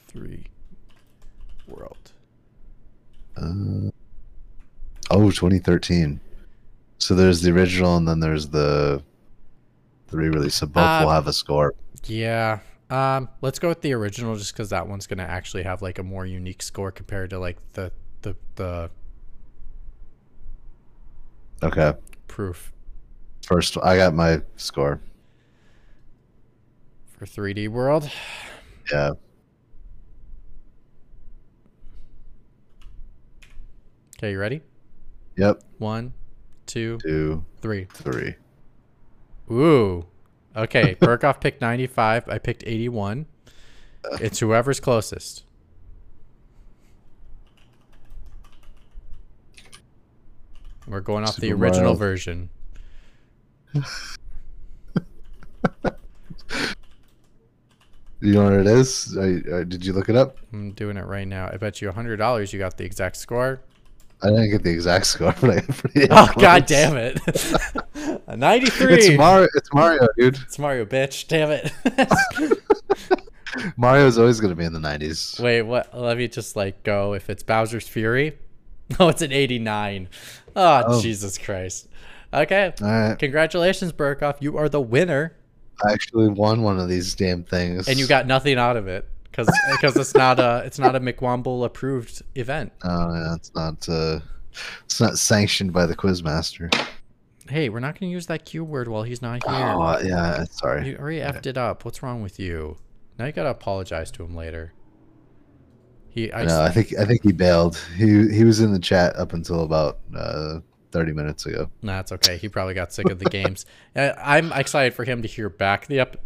Speaker 2: Three. World.
Speaker 1: Uh, oh, 2013. So there's the original, and then there's the the re-release. So both
Speaker 2: Uh,
Speaker 1: will have a score.
Speaker 2: Yeah. Um, let's go with the original just because that one's gonna actually have like a more unique score compared to like the the the
Speaker 1: Okay.
Speaker 2: proof
Speaker 1: First, I got my score.
Speaker 2: for 3D World.
Speaker 1: Yeah.
Speaker 2: Okay, you ready?
Speaker 1: Yep.
Speaker 2: One, two,
Speaker 1: Two,
Speaker 2: three.
Speaker 1: three.
Speaker 2: Ooh. Okay, Burkoff picked 95. I picked 81. It's whoever's closest. We're going off the original version.
Speaker 1: You know what it is? I, I, did you look it up?
Speaker 2: I'm doing it right now. I bet you $100 you got the exact score.
Speaker 1: I didn't get the exact score, but I got pretty.
Speaker 2: Oh, god damn it. A 93.
Speaker 1: It's Mario. It's Mario, dude.
Speaker 2: It's Mario, bitch. Damn it.
Speaker 1: Mario's always gonna be in the '90s.
Speaker 2: Wait, what? Let me just like go. If it's Bowser's Fury, oh, it's an 89. Oh,
Speaker 1: Oh.
Speaker 2: Jesus Christ. Okay.
Speaker 1: All right.
Speaker 2: Congratulations, Burkoff. You are the winner,
Speaker 1: I actually won one of these damn things.
Speaker 2: and you got nothing out of it because because it's not a it's not a McWomble approved event.
Speaker 1: Oh yeah, it's not. Uh, it's not sanctioned by the quizmaster.
Speaker 2: Hey, we're not going to use that Q word while he's not here.
Speaker 1: Oh yeah, sorry.
Speaker 2: You already effed it up. What's wrong with you? Now you gotta apologize to him later. He, I,
Speaker 1: no, I think I think he bailed. He he was in the chat up until about uh, 30 minutes ago.
Speaker 2: Nah, it's okay. He probably got sick of the games. I'm excited for him to hear back the ep-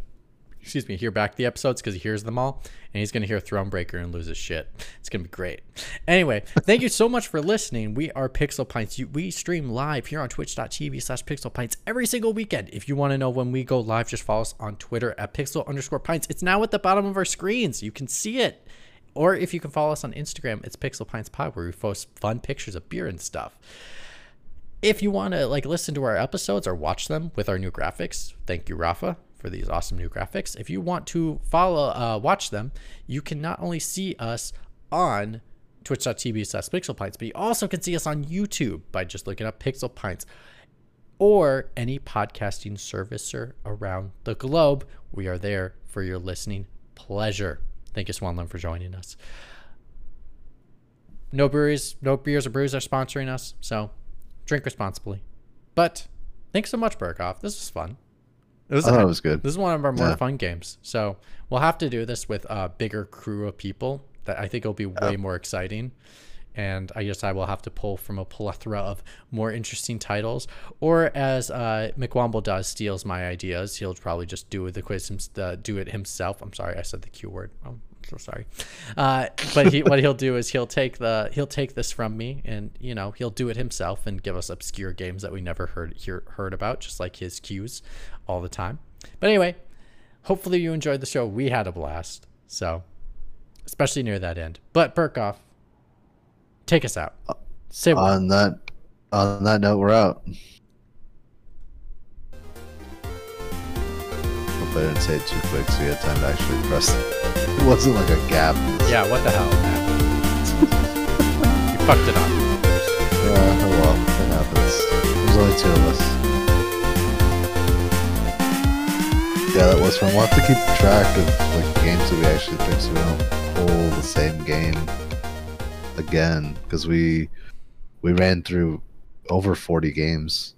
Speaker 2: excuse me, hear back the episodes because he hears them all, and he's gonna hear Thronebreaker and lose his shit. It's gonna be great. Anyway, thank you so much for listening. We are Pixel Pints. We stream live here on twitch.tv slash Pixel Pints every single weekend. If you want to know when we go live, just follow us on Twitter at Pixel underscore Pints. It's now at the bottom of our screens. You can see it. Or if you can follow us on Instagram, it's Pixel Pints Pod, where we post fun pictures of beer and stuff if you want to like listen to our episodes or watch them with our new graphics thank you rafa for these awesome new graphics if you want to follow uh, watch them you can not only see us on twitch.tv slash pixel pints but you also can see us on youtube by just looking up pixel pints or any podcasting servicer around the globe we are there for your listening pleasure Thank you, Swanland, for joining us. No breweries, no beers or brews are sponsoring us, so drink responsibly. But thanks so much, Burkoff. This was fun.
Speaker 1: It was, I thought it was good.
Speaker 2: This is one of our more yeah. fun games. So we'll have to do this with a bigger crew of people. That I think will be way more exciting. And I guess I will have to pull from a plethora of more interesting titles. Or as uh, McWomble does, steals my ideas. He'll probably just do the quiz, uh, do it himself. I'm sorry, I said the Q word. Oh, so sorry. Uh, but he, what he'll do is he'll take the he'll take this from me, and you know he'll do it himself and give us obscure games that we never heard hear, heard about, just like his cues all the time. But anyway, hopefully you enjoyed the show. We had a blast. So, especially near that end. But Burkoff, take us out.
Speaker 1: Say on that on that note, we're out. Hope I didn't say it too quick, so you had time to actually press. It wasn't like a gap.
Speaker 2: Yeah, what the hell, you fucked it up.
Speaker 1: Yeah, oh well, it happens. There's only two of us. Yeah, that was fun. We'll have to keep track of like games that we actually picked so we don't pull the same game again because we we ran through over 40 games